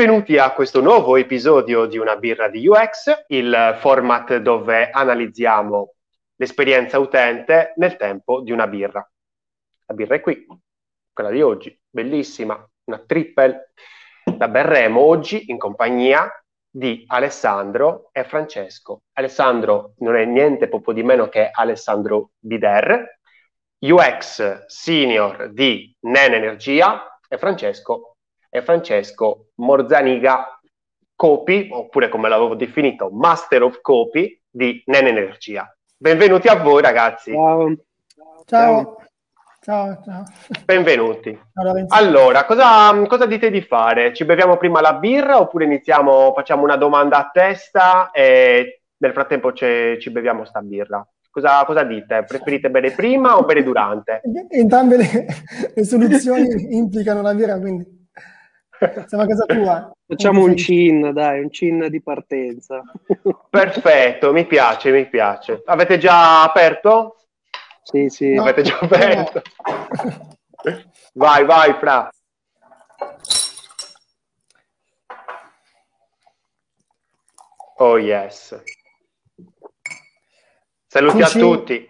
Benvenuti a questo nuovo episodio di Una birra di UX, il format dove analizziamo l'esperienza utente nel tempo di una birra. La birra è qui, quella di oggi, bellissima, una triple. La berremo oggi in compagnia di Alessandro e Francesco. Alessandro non è niente poco di meno che Alessandro Bider, UX senior di Nen Energia e Francesco, e Francesco Morzaniga Copy, oppure come l'avevo definito, Master of Copy di Nen Energia. Benvenuti a voi ragazzi. Ciao. Ciao. Ciao, ciao. Benvenuti. Allora, cosa, cosa, dite di fare? Ci beviamo prima la birra oppure iniziamo, facciamo una domanda a testa e nel frattempo ci beviamo sta birra? Cosa, cosa, dite? Preferite bere prima o bere durante? Entrambe le, le soluzioni implicano la birra, quindi siamo a casa tua. Facciamo un cin, dai, un cin di partenza. Perfetto, mi piace, mi piace. Avete già aperto? Sì, sì. No, Avete già aperto? No. vai, vai, Fra. Oh yes. Saluti a tutti.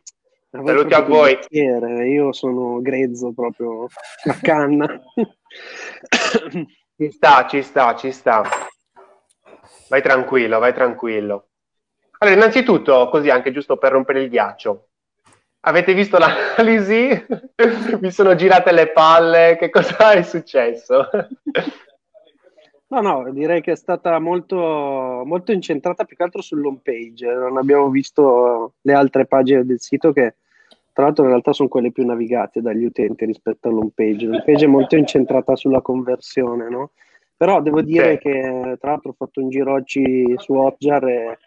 Saluti a voi. Io sono grezzo proprio a canna. ci sta, ci sta, ci sta. Vai tranquillo, vai tranquillo. Allora, innanzitutto, così anche giusto per rompere il ghiaccio, Avete visto l'analisi? Mi sono girate le palle, che cosa è successo? No, no, direi che è stata molto, molto incentrata più che altro sull'home page. Non abbiamo visto le altre pagine del sito che tra l'altro in realtà sono quelle più navigate dagli utenti rispetto all'home page. L'home page è molto incentrata sulla conversione, no? Però devo dire sì. che tra l'altro ho fatto un giro oggi su Hotjar e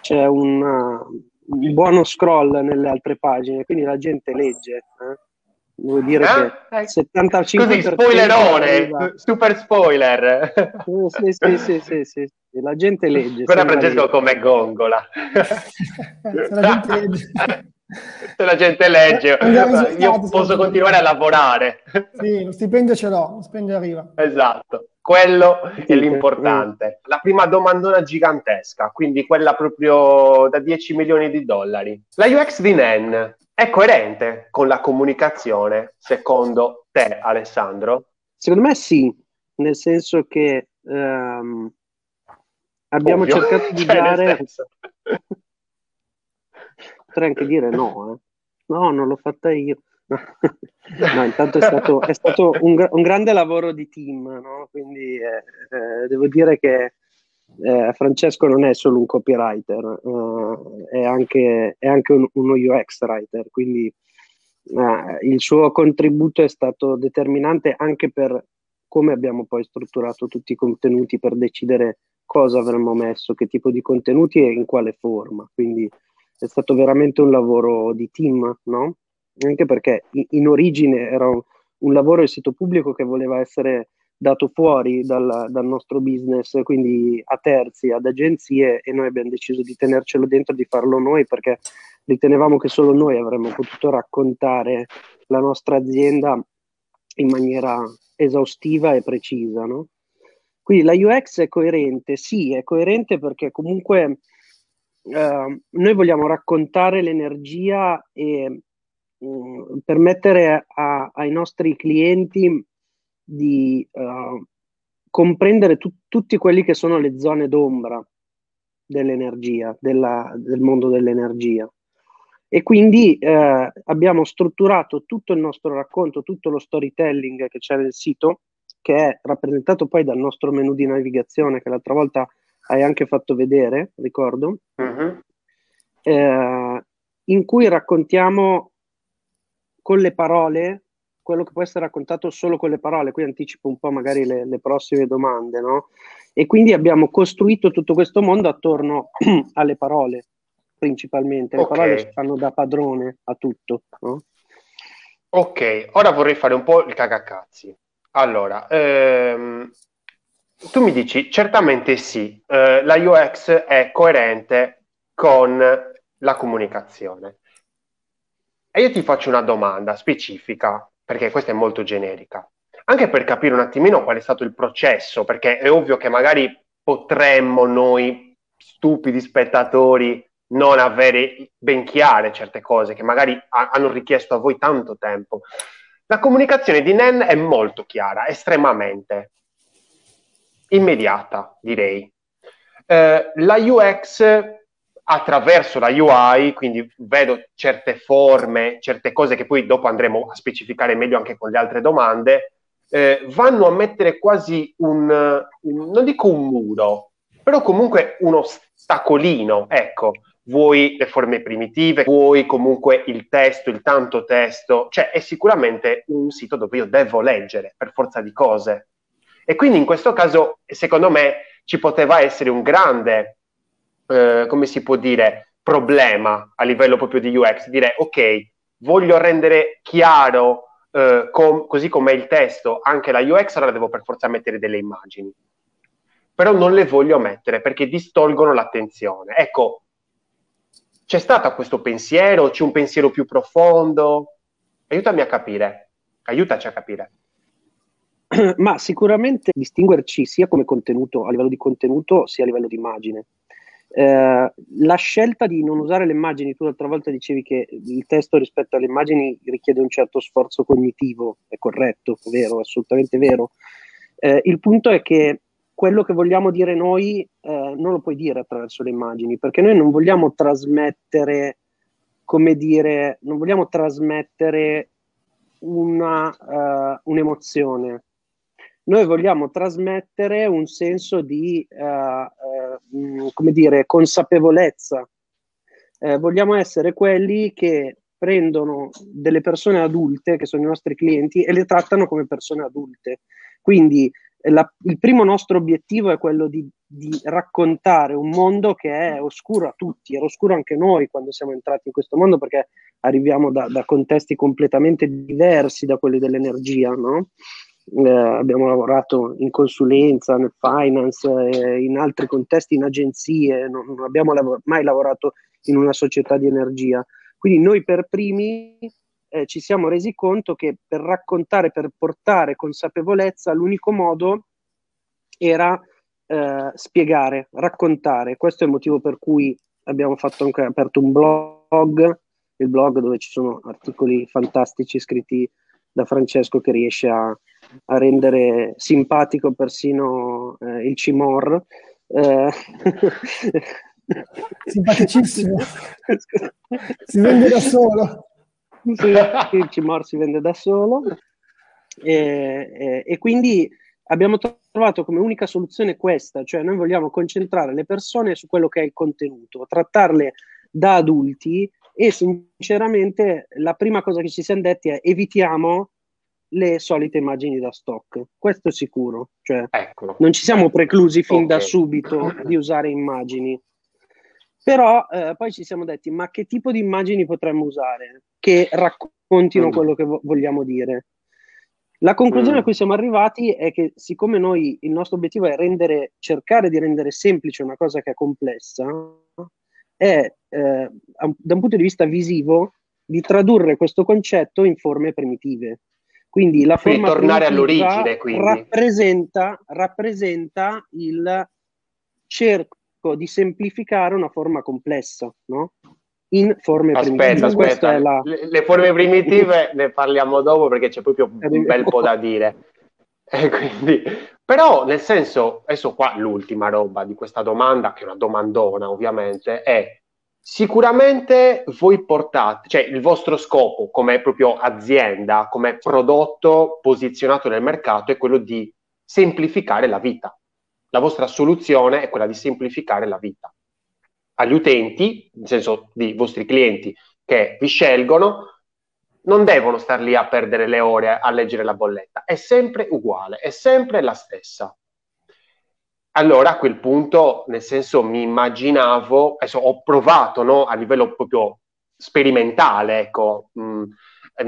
c'è una, un buono scroll nelle altre pagine, quindi la gente legge. Eh? Devo dire eh? che 75% Così, spoilerone, super spoiler. Sì, sì, sì, sì, sì, la gente legge. Guarda Francesco come gongola. la gente legge. Se la gente legge, io posso continuare a lavorare. Sì, lo stipendio ce l'ho, lo stipendio arriva. Esatto. Quello è l'importante. La prima domandona gigantesca, quindi quella proprio da 10 milioni di dollari. La UX di NEN è coerente con la comunicazione, secondo te, Alessandro? Secondo me sì, nel senso che um, abbiamo Ovvio. cercato di cioè, dare... Potrei anche dire no, eh. no, non l'ho fatta io. no, intanto è stato, è stato un, un, grande lavoro di team, no? quindi eh, eh, devo dire che eh, Francesco non è solo un copywriter, eh, è anche, è, anche, un, uno UX writer, quindi eh, il suo contributo è stato determinante anche per come abbiamo poi strutturato tutti i contenuti per decidere cosa avremmo messo, che tipo di contenuti e in quale forma. Quindi è stato veramente un lavoro di team, no? anche perché in origine era un lavoro del sito pubblico che voleva essere dato fuori dal, dal, nostro business, quindi a terzi, ad agenzie, e noi abbiamo deciso di tenercelo dentro, di farlo noi, perché ritenevamo che solo noi avremmo potuto raccontare la nostra azienda in maniera esaustiva e precisa. No? Quindi la UX è coerente, sì, è coerente perché comunque eh, noi vogliamo raccontare l'energia e Mm, permettere a, ai nostri clienti di uh, comprendere tu, tutti quelli che sono le zone d'ombra dell'energia, della, del mondo dell'energia. E quindi eh, abbiamo strutturato tutto il nostro racconto, tutto lo storytelling che c'è nel sito, che è rappresentato poi dal nostro menu di navigazione, che l'altra volta hai anche fatto vedere, ricordo, uh-huh. eh, in cui raccontiamo con le parole quello che può essere raccontato solo con le parole, qui anticipo un po' magari le, le prossime domande, no? E quindi abbiamo costruito tutto questo mondo attorno alle parole, principalmente. Le okay. parole fanno da padrone a tutto, no? Ok, ora vorrei fare un po' il cagacazzi. Allora, ehm, tu mi dici, certamente sì, eh, la UX è coerente con la comunicazione. E io ti faccio una domanda specifica, perché questa è molto generica. anche per capire un attimino qual è stato il processo, perché è ovvio che magari potremmo noi, stupidi spettatori, non avere ben chiare certe cose che magari ha- hanno richiesto a voi tanto tempo. La comunicazione di Nen è molto chiara, estremamente immediata, direi. Eh, la UX attraverso la UI, quindi vedo certe forme, certe cose che poi dopo andremo a specificare meglio anche con le altre domande, eh, vanno a mettere quasi un, un, non dico un muro, però comunque uno ostacolino, ecco, vuoi le forme primitive, vuoi comunque il testo, il tanto testo, cioè è sicuramente un sito dove io devo leggere per forza di cose. E quindi in questo caso, secondo me, ci poteva essere un grande, eh, come si può dire, problema a livello proprio di UX, dire ok, voglio rendere chiaro eh, com- così come il testo anche la UX, allora devo per forza mettere delle immagini. Però non le voglio mettere perché distolgono l'attenzione. Ecco, c'è stato questo pensiero? C'è un pensiero più profondo? Aiutami a capire, aiutaci a capire. Ma sicuramente distinguerci sia come contenuto, a livello di contenuto, sia a livello di immagine. Eh, la scelta di non usare le immagini, tu l'altra volta dicevi che il testo rispetto alle immagini richiede un certo sforzo cognitivo, è corretto, è vero, assolutamente vero. Eh, il punto è che quello che vogliamo dire noi eh, non lo puoi dire attraverso le immagini, perché noi non vogliamo trasmettere, come dire, non vogliamo trasmettere una, uh, un'emozione. Noi vogliamo trasmettere un senso di, uh, uh, come dire, consapevolezza. Eh, vogliamo essere quelli che prendono delle persone adulte, che sono i nostri clienti, e le trattano come persone adulte. Quindi la, il primo nostro obiettivo è quello di, di, raccontare un mondo che è oscuro a tutti, era oscuro anche noi quando siamo entrati in questo mondo perché arriviamo da, da contesti completamente diversi da quelli dell'energia, no? Eh, abbiamo lavorato in consulenza, nel finance, eh, in altri contesti, in agenzie, non, non abbiamo lav- mai lavorato in una società di energia. Quindi noi per primi eh, ci siamo resi conto che per raccontare, per portare consapevolezza, l'unico modo era eh, spiegare, raccontare. Questo è il motivo per cui abbiamo fatto anche aperto un blog, il blog dove ci sono articoli fantastici scritti da Francesco che riesce a, a rendere simpatico persino eh, il Cimor. Eh. Simpaticissimo. si vende da solo il Cimor si vende da solo e, e, e, quindi abbiamo trovato come unica soluzione questa, cioè noi vogliamo concentrare le persone su quello che è il contenuto, trattarle da adulti e sinceramente la prima cosa che ci siamo detti è evitiamo le solite immagini da stock, questo è sicuro, cioè ecco. non ci siamo preclusi fin okay. da subito di usare immagini. Però eh, poi ci siamo detti, ma che tipo di immagini potremmo usare che raccontino mm. quello che vo- vogliamo dire? La conclusione mm. a cui siamo arrivati è che siccome noi il nostro obiettivo è rendere, cercare di rendere semplice una cosa che è complessa, è eh, da un punto di vista visivo di tradurre questo concetto in forme primitive. Quindi la quindi forma tornare all'origine quindi. Rappresenta, rappresenta il cerco di semplificare una forma complessa, no? In forme aspetta, primitive. Aspetta, la... le, le, forme primitive ne parliamo dopo perché c'è proprio un bel po' da dire. E quindi, però, nel senso, adesso qua l'ultima roba di questa domanda, che è una domandona ovviamente, è sicuramente voi portate, cioè il vostro scopo come proprio azienda, come prodotto posizionato nel mercato è quello di semplificare la vita. La vostra soluzione è quella di semplificare la vita. Agli utenti, nel senso di vostri clienti che vi scelgono, non devono star lì a perdere le ore a leggere la bolletta, è sempre uguale, è sempre la stessa. Allora a quel punto, nel senso, mi immaginavo, adesso ho provato no, a livello proprio sperimentale, ecco, mh,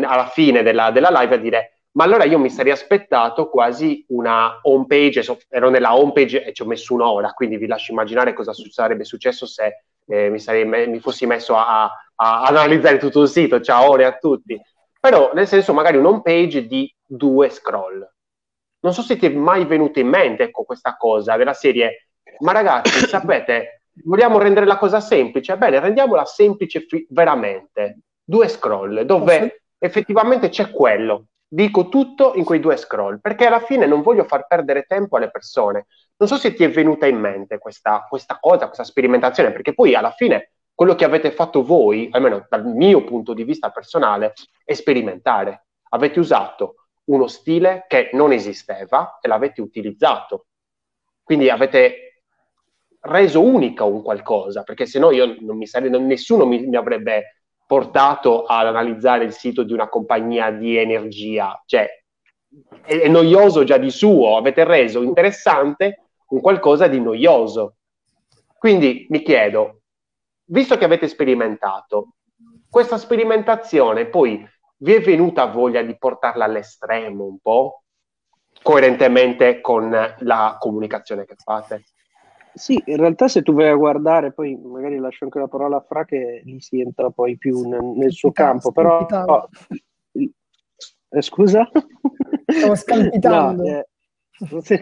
alla fine della, della live a dire ma allora io mi sarei aspettato quasi una home page, ero nella home page e ci ho messo un'ora, quindi vi lascio immaginare cosa sarebbe successo se eh, mi, sarei, mi, fossi messo a, a, analizzare tutto il sito, ciao ore a tutti, però nel senso magari un home page di due scroll, Non so se ti è mai venuta in mente ecco, questa cosa della serie, ma ragazzi, sapete, vogliamo rendere la cosa semplice? Bene, rendiamola semplice fi- veramente. Due scroll, dove effettivamente c'è quello. Dico tutto in quei due scroll, perché alla fine non voglio far perdere tempo alle persone. Non so se ti è venuta in mente questa, questa cosa, questa sperimentazione, perché poi alla fine quello che avete fatto voi, almeno dal mio punto di vista personale, è sperimentare. Avete usato uno stile che non esisteva e l'avete utilizzato. Quindi avete reso unico un qualcosa, perché se no io non mi sarei, nessuno mi, mi avrebbe portato ad analizzare il sito di una compagnia di energia, cioè è, è noioso già di suo, avete reso interessante un qualcosa di noioso. Quindi mi chiedo, visto che avete sperimentato, questa sperimentazione poi vi è venuta voglia di portarla all'estremo un po', coerentemente con la comunicazione che fate? Sì, in realtà se tu vai a guardare, poi magari lascio anche la parola a Fra che lì si entra poi più nel, nel suo campo, però... Oh, eh, scusa? Stavo scalpitando. no, eh,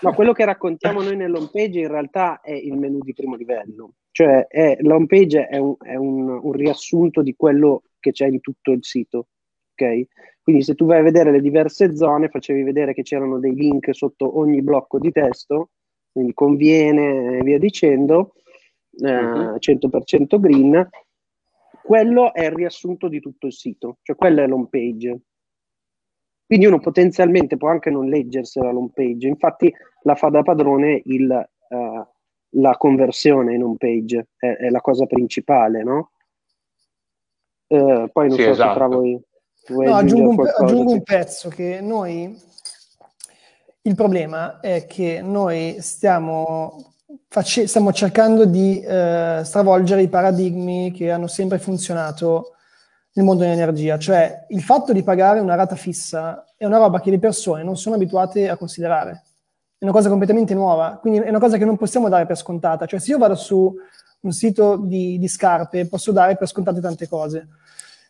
no, quello che raccontiamo noi nell'home page in realtà è il menu di primo livello, cioè è, l'home page è, un, è un, un riassunto di quello che c'è in tutto il sito, ok? Quindi se tu vai a vedere le diverse zone, facevi vedere che c'erano dei link sotto ogni blocco di testo, quindi conviene e via dicendo, eh, uh-huh. 100% green, quello è il riassunto di tutto il sito, cioè quella è l'home page. Quindi uno potenzialmente può anche non leggersela l'home page, infatti la fa da padrone il, uh, la conversione in home page, è, è, la cosa principale, no? Uh, poi non sì, so esatto. se tra voi... No, aggiungo, un, aggiungo un pezzo che noi il problema è che noi stiamo, face- stiamo cercando di eh, stravolgere i paradigmi che hanno sempre funzionato nel mondo dell'energia, cioè il fatto di pagare una rata fissa è una roba che le persone non sono abituate a considerare, è una cosa completamente nuova, quindi è una cosa che non possiamo dare per scontata, cioè se io vado su un sito di, di scarpe posso dare per scontate tante cose,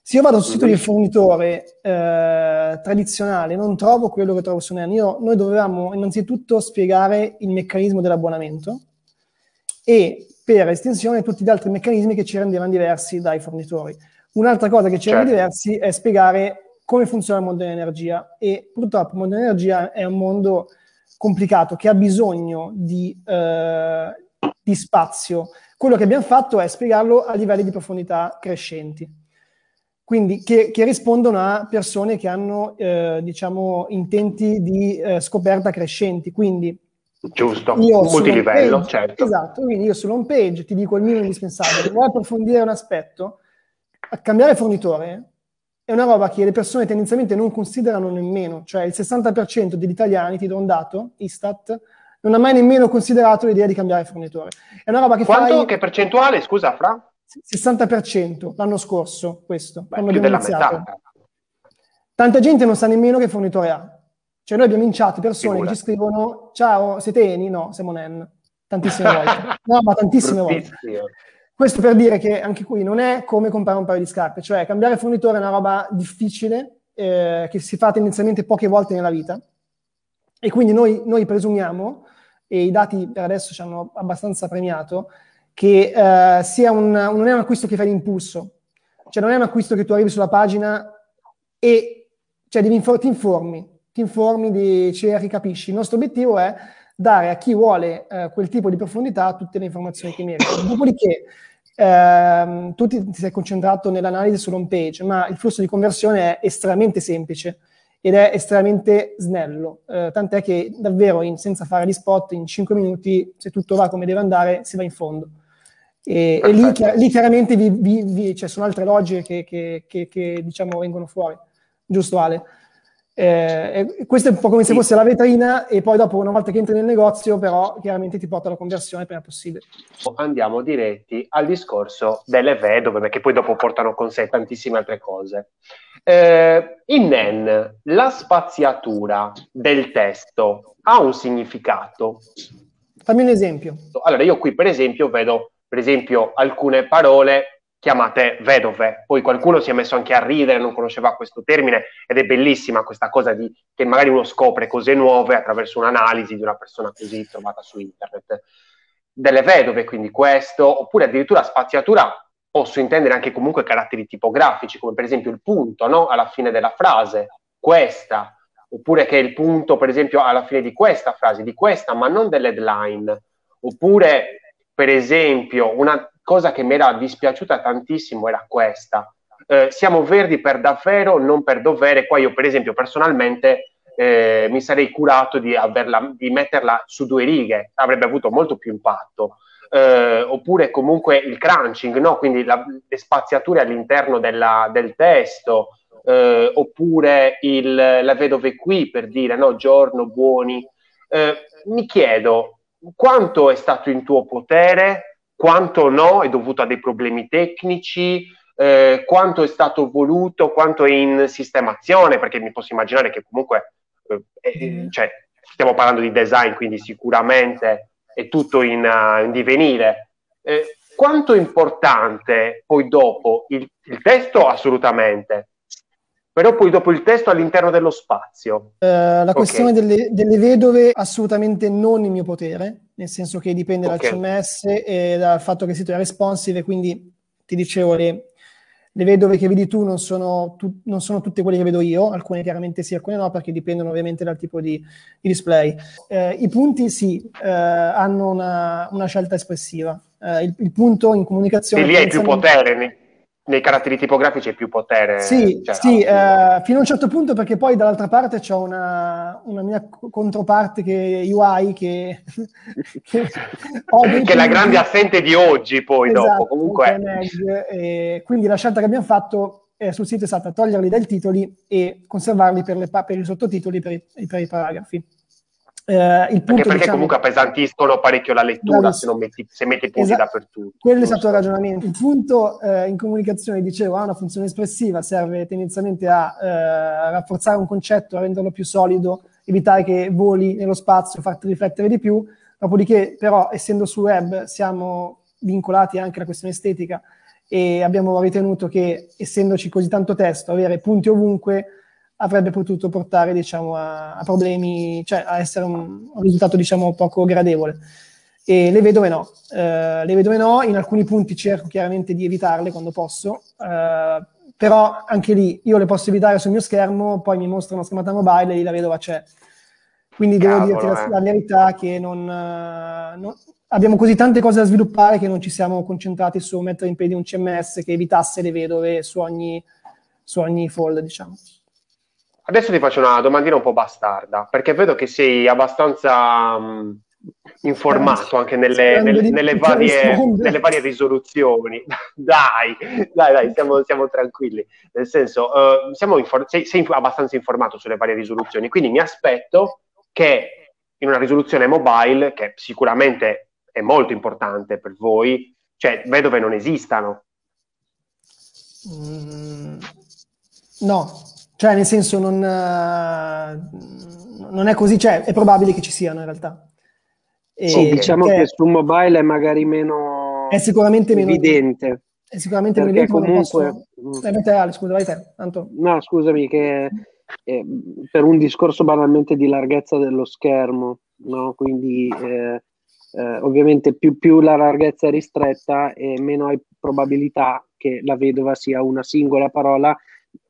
se io vado sul sito di fornitore eh, tradizionale, non trovo quello che trovo su NEN. Io, noi dovevamo innanzitutto spiegare il meccanismo dell'abbonamento e per estensione tutti gli altri meccanismi che ci rendevano diversi dai fornitori. Un'altra cosa che ci certo. rende diversi è spiegare come funziona il mondo dell'energia e purtroppo il mondo dell'energia è un mondo complicato che ha bisogno di, eh, di spazio. Quello che abbiamo fatto è spiegarlo a livelli di profondità crescenti. Quindi che, che, rispondono a persone che hanno eh, diciamo intenti di eh, scoperta crescenti. Quindi giusto, multilivello page, certo. Esatto, quindi io sull'home page ti dico il minimo indispensabile. Vuoi approfondire un aspetto. Cambiare fornitore è una roba che le persone tendenzialmente non considerano nemmeno cioè il 60% degli italiani ti do un dato, Istat non ha mai nemmeno considerato l'idea di cambiare fornitore è una roba che quanto, fai... che percentuale, scusa Fra? 60% l'anno scorso, questo, Beh, quando abbiamo iniziato. Metà. Tanta gente non sa nemmeno che fornitore ha. Cioè noi abbiamo in chat persone Figura. che ci scrivono ciao, siete Eni? No, siamo NEN. Tantissime volte. No, ma tantissime volte. Questo per dire che anche qui non è come comprare un paio di scarpe, cioè cambiare fornitore è una roba difficile eh, che si fa tendenzialmente poche volte nella vita e quindi noi, noi presumiamo, e i dati per adesso ci hanno abbastanza premiato, che uh, sia un, non è un acquisto che fai d'impulso, cioè non è un acquisto che tu arrivi sulla pagina e cioè, infor- ti informi, ti informi, di, cerchi, capisci. Il nostro obiettivo è dare a chi vuole uh, quel tipo di profondità tutte le informazioni che merita. Dopodiché ehm, tu ti, ti sei concentrato nell'analisi sull'home page, ma il flusso di conversione è estremamente semplice ed è estremamente snello, eh, tant'è che davvero in, senza fare gli spot in 5 minuti, se tutto va come deve andare, si va in fondo. E, e lì, chiar- lì, chiaramente vi, vi, vi, cioè, sono altre logiche che, che, che, che, diciamo vengono fuori, giusto Ale? Eh, questo è un po' come se fosse la vetrina e poi dopo una volta che entri nel negozio però chiaramente ti porta la conversione prima possibile. Andiamo diretti al discorso delle vedove che poi dopo portano con sé tantissime altre cose. Eh, in NEN la spaziatura del testo ha un significato? Fammi un esempio. Allora io qui per esempio vedo per esempio alcune parole chiamate vedove. Poi qualcuno si è messo anche a ridere, non conosceva questo termine ed è bellissima questa cosa di che magari uno scopre cose nuove attraverso un'analisi di una persona così trovata su internet. Delle vedove, quindi questo, oppure addirittura spaziatura posso intendere anche comunque caratteri tipografici, come per esempio il punto no? alla fine della frase, questa, oppure che il punto, per esempio, alla fine di questa frase, di questa, ma non dell'headline, oppure per esempio una cosa che mi era dispiaciuta tantissimo era questa. Eh, siamo verdi per davvero, non per dovere. Qua io, per esempio, personalmente eh, mi sarei curato di, averla, di, metterla su due righe, avrebbe avuto molto più impatto. Eh, oppure comunque il crunching, no? quindi la, le spaziature all'interno della, del testo, eh, oppure il, la vedove qui per dire no, giorno, buoni. Eh, mi chiedo quanto è stato in tuo potere quanto no è dovuto a dei problemi tecnici, eh, quanto è stato voluto, quanto è in sistemazione, perché mi posso immaginare che comunque eh, eh, cioè, stiamo parlando di design, quindi sicuramente è tutto in, uh, in divenire. Eh, quanto è importante poi dopo il, il testo? Assolutamente, però poi dopo il testo all'interno dello spazio. Uh, la questione okay. delle, delle, vedove assolutamente non il mio potere, nel senso che dipende okay. dal CMS e dal fatto che il sito è responsive, quindi ti dicevo le, le vedove che vedi tu non sono, tu non sono, tutte quelle che vedo io, alcune chiaramente sì, alcune no, perché dipendono ovviamente dal tipo di, di display. Eh, I punti sì, eh, hanno una, una, scelta espressiva. Eh, il, il, punto in comunicazione... E lì hai più potere, nei caratteri tipografici è più potere. Sì, cioè, sì eh, fino a un certo punto perché poi dall'altra parte c'è una, una mia controparte che UI che, che, che è la grande assente di oggi poi esatto, dopo. Comunque. Meg, e quindi la scelta che abbiamo fatto eh, sul sito è stata toglierli dai titoli e conservarli per, le, per i sottotitoli per i, per i paragrafi. Eh, il punto, perché diciamo, comunque appesantiscono parecchio la lettura se, non metti, se metti punti esatto, dappertutto. Quello è stato il ragionamento. Il punto eh, in comunicazione, dicevo, ha una funzione espressiva, serve tendenzialmente a eh, rafforzare un concetto, a renderlo più solido, evitare che voli nello spazio, farti riflettere di più. Dopodiché, però, essendo sul web, siamo vincolati anche alla questione estetica e abbiamo ritenuto che, essendoci così tanto testo, avere punti ovunque avrebbe potuto portare diciamo, a, a, problemi, cioè a essere un, un, risultato diciamo, poco gradevole. E le vedove no, eh, le vedove no, in alcuni punti cerco chiaramente di evitarle quando posso, eh, però anche lì io le posso evitare sul mio schermo, poi mi mostra una schermata mobile e lì la vedova c'è. Quindi Cavolo, devo dirti la, eh. la, verità che non, non, abbiamo così tante cose da sviluppare che non ci siamo concentrati su mettere in piedi un CMS che evitasse le vedove su ogni, su ogni fold, diciamo. Adesso ti faccio una domandina un po' bastarda, perché vedo che sei abbastanza um, informato anche nelle, nelle, nelle, varie, nelle, varie, risoluzioni. dai, dai, dai, siamo, siamo tranquilli. Nel senso, uh, infor- sei, sei abbastanza informato sulle varie risoluzioni, quindi mi aspetto che in una risoluzione mobile, che sicuramente è molto importante per voi, cioè vedo che non esistano. Mm, no, cioè, nel senso, non, eh, non è così, cioè, è probabile che ci siano in realtà. E sì, diciamo che, che su mobile è magari meno è sicuramente meno evidente. È sicuramente meno evidente. Comunque... Posso... Eh, te, scusa, vai te. Tanto... No, scusami, che eh, per un discorso banalmente di larghezza dello schermo, no? quindi eh, eh, ovviamente più, più, la larghezza è ristretta e meno hai probabilità che la vedova sia una singola parola,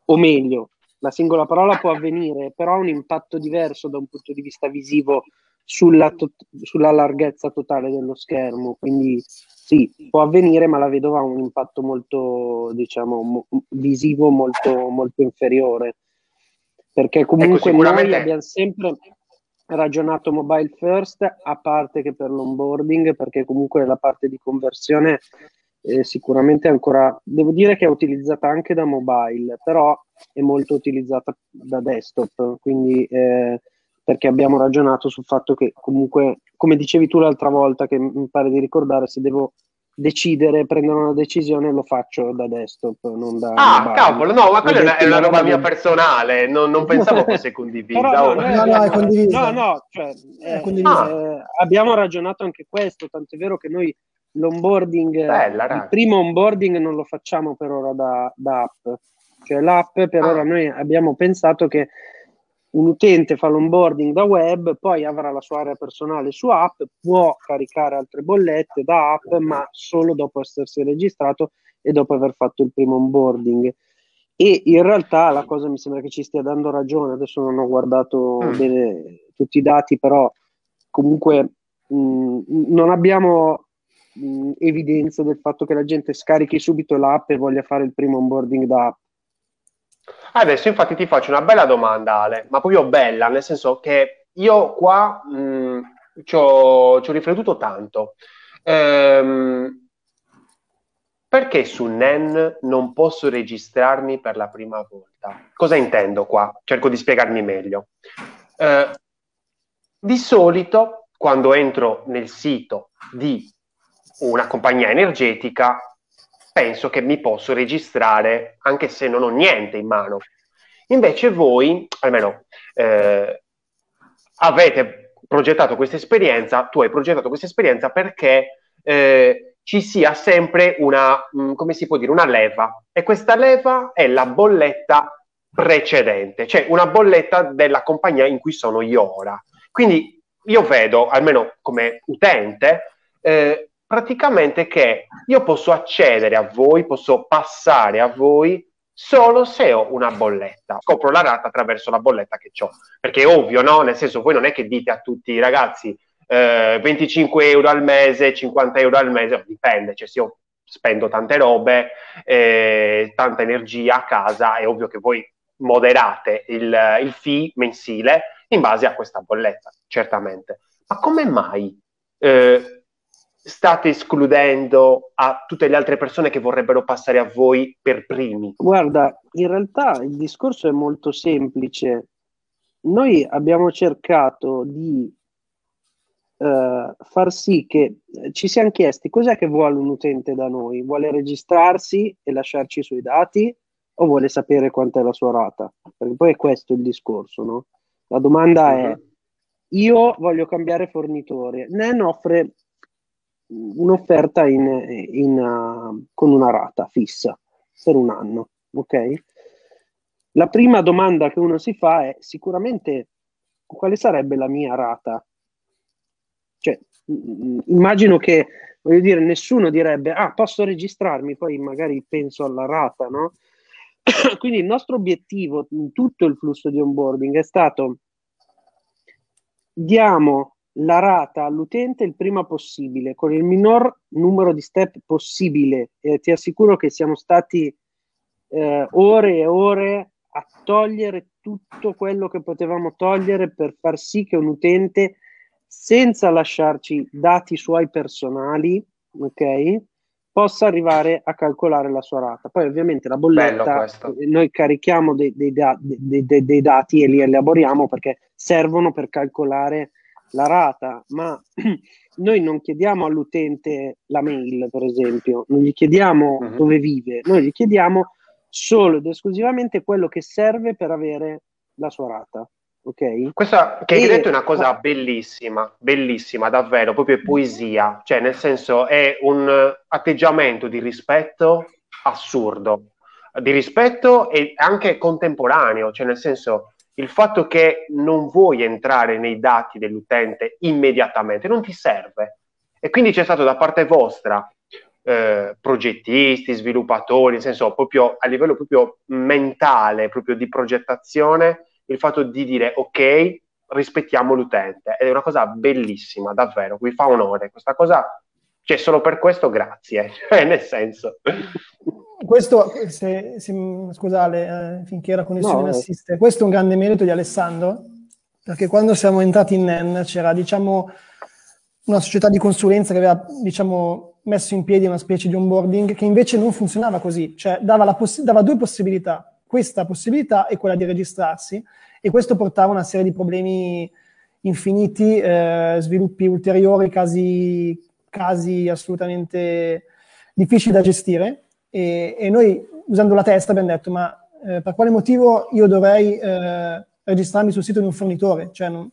o meglio, la singola parola può avvenire, però ha un impatto diverso da un punto di vista visivo sulla, to- sulla larghezza totale dello schermo. Quindi sì, può avvenire, ma la vedova ha un impatto molto, diciamo, mo- visivo molto, molto inferiore. Perché ecco, comunque ecco, sicuramente... noi abbiamo sempre ragionato mobile first, a parte che per l'onboarding, perché comunque la parte di conversione eh, sicuramente ancora, devo dire che è utilizzata anche da mobile, però è molto utilizzata da desktop, quindi eh, perché abbiamo ragionato sul fatto che comunque, come dicevi tu l'altra volta, che mi pare di ricordare, se devo decidere, prendere una decisione, lo faccio da desktop, non da Ah, mobile. cavolo, no, ma quella è una, roba mia personale, non, non pensavo fosse condivisa. Però, no, no, no, è condivisa. No, no, cioè, eh, è condivisa. Eh, abbiamo ragionato anche questo, tanto è vero che noi l'onboarding, Bella, il primo onboarding non lo facciamo per ora da, da app, cioè l'app per ah. ora noi abbiamo pensato che un utente fa l'onboarding da web, poi avrà la sua area personale su app, può caricare altre bollette da app, ma solo dopo essersi registrato e dopo aver fatto il primo onboarding. E in realtà la cosa mi sembra che ci stia dando ragione, adesso non ho guardato mm. bene tutti i dati, però comunque mh, mm, non abbiamo mh, mm, evidenza del fatto che la gente scarichi subito l'app e voglia fare il primo onboarding da app. Adesso infatti ti faccio una bella domanda Ale, ma proprio bella, nel senso che io qua mh, ci, ho, ci, ho, riflettuto tanto. Ehm, perché su NEN non posso registrarmi per la prima volta? Cosa intendo qua? Cerco di spiegarmi meglio. Eh, di solito, quando entro nel sito di una compagnia energetica, penso che mi posso registrare anche se non ho niente in mano. Invece voi, almeno eh, avete progettato questa esperienza, tu hai progettato questa esperienza perché eh, ci sia sempre una, mh, mm, come si può dire, una leva. E questa leva è la bolletta precedente, cioè una bolletta della compagnia in cui sono io ora. Quindi io vedo, almeno come utente, eh, praticamente che io posso accedere a voi, posso passare a voi solo se ho una bolletta. Scopro la rata attraverso la bolletta che ho. Perché è ovvio, no? Nel senso, voi non è che dite a tutti i ragazzi eh, 25 euro al mese, 50 euro al mese, dipende, cioè se io spendo tante robe, eh, tanta energia a casa, è ovvio che voi moderate il, il fee mensile in base a questa bolletta, certamente. Ma come mai eh, state escludendo a tutte le altre persone che vorrebbero passare a voi per primi? Guarda, in realtà il discorso è molto semplice. Noi abbiamo cercato di eh, far sì che eh, ci siamo chiesti cos'è che vuole un utente da noi? Vuole registrarsi e lasciarci i suoi dati o vuole sapere quant'è la sua rata? Perché poi è questo il discorso, no? La domanda uh-huh. è, mhm. io voglio cambiare fornitore, NEN offre un'offerta in, in, uh, con una rata fissa per un anno, ok? La prima domanda che uno si fa è sicuramente quale sarebbe la mia rata cioè, immagino che, voglio dire, nessuno direbbe, ah, posso registrarmi, poi magari penso alla rata, no? Quindi il nostro obiettivo in tutto il flusso di onboarding è stato diamo la rata all'utente il prima possibile, con il minor numero di step possibile. E ti assicuro che siamo stati eh, ore e ore a togliere tutto quello che potevamo togliere per far sì che un utente senza lasciarci dati suoi personali, ok? Possa arrivare a calcolare la sua rata. Poi, ovviamente, la bolletta noi carichiamo dei, dei, dei, dei, dati e li elaboriamo perché servono per calcolare la rata, ma noi non chiediamo all'utente la mail, per esempio, non gli chiediamo uh-huh. dove vive, noi gli chiediamo solo ed esclusivamente quello che serve per avere la sua rata. Ok? Questa che hai detto è una cosa bellissima, bellissima, davvero, proprio poesia, cioè nel senso è un atteggiamento di rispetto assurdo, di rispetto e anche contemporaneo, cioè nel senso il fatto che non vuoi entrare nei dati dell'utente immediatamente non ti serve e quindi c'è stato da parte vostra eh, progettisti, sviluppatori, nel senso proprio a livello proprio mentale, proprio di progettazione, il fatto di dire ok, rispettiamo l'utente ed è una cosa bellissima, davvero, vi fa onore. Questa cosa, cioè solo per questo grazie, cioè, nel senso. Questo, se, se, scusate, eh, finché la connessione no. assiste, questo è un grande merito di Alessandro, perché quando siamo entrati in NEN c'era, diciamo, una società di consulenza che aveva, diciamo, messo in piedi una specie di onboarding che invece non funzionava così, cioè dava, poss- dava due possibilità questa possibilità è quella di registrarsi e questo portava una serie di problemi infiniti, eh, sviluppi ulteriori, casi, casi, assolutamente difficili da gestire e, e, noi usando la testa abbiamo detto ma eh, per quale motivo io dovrei eh, registrarmi sul sito di un fornitore? Cioè, non,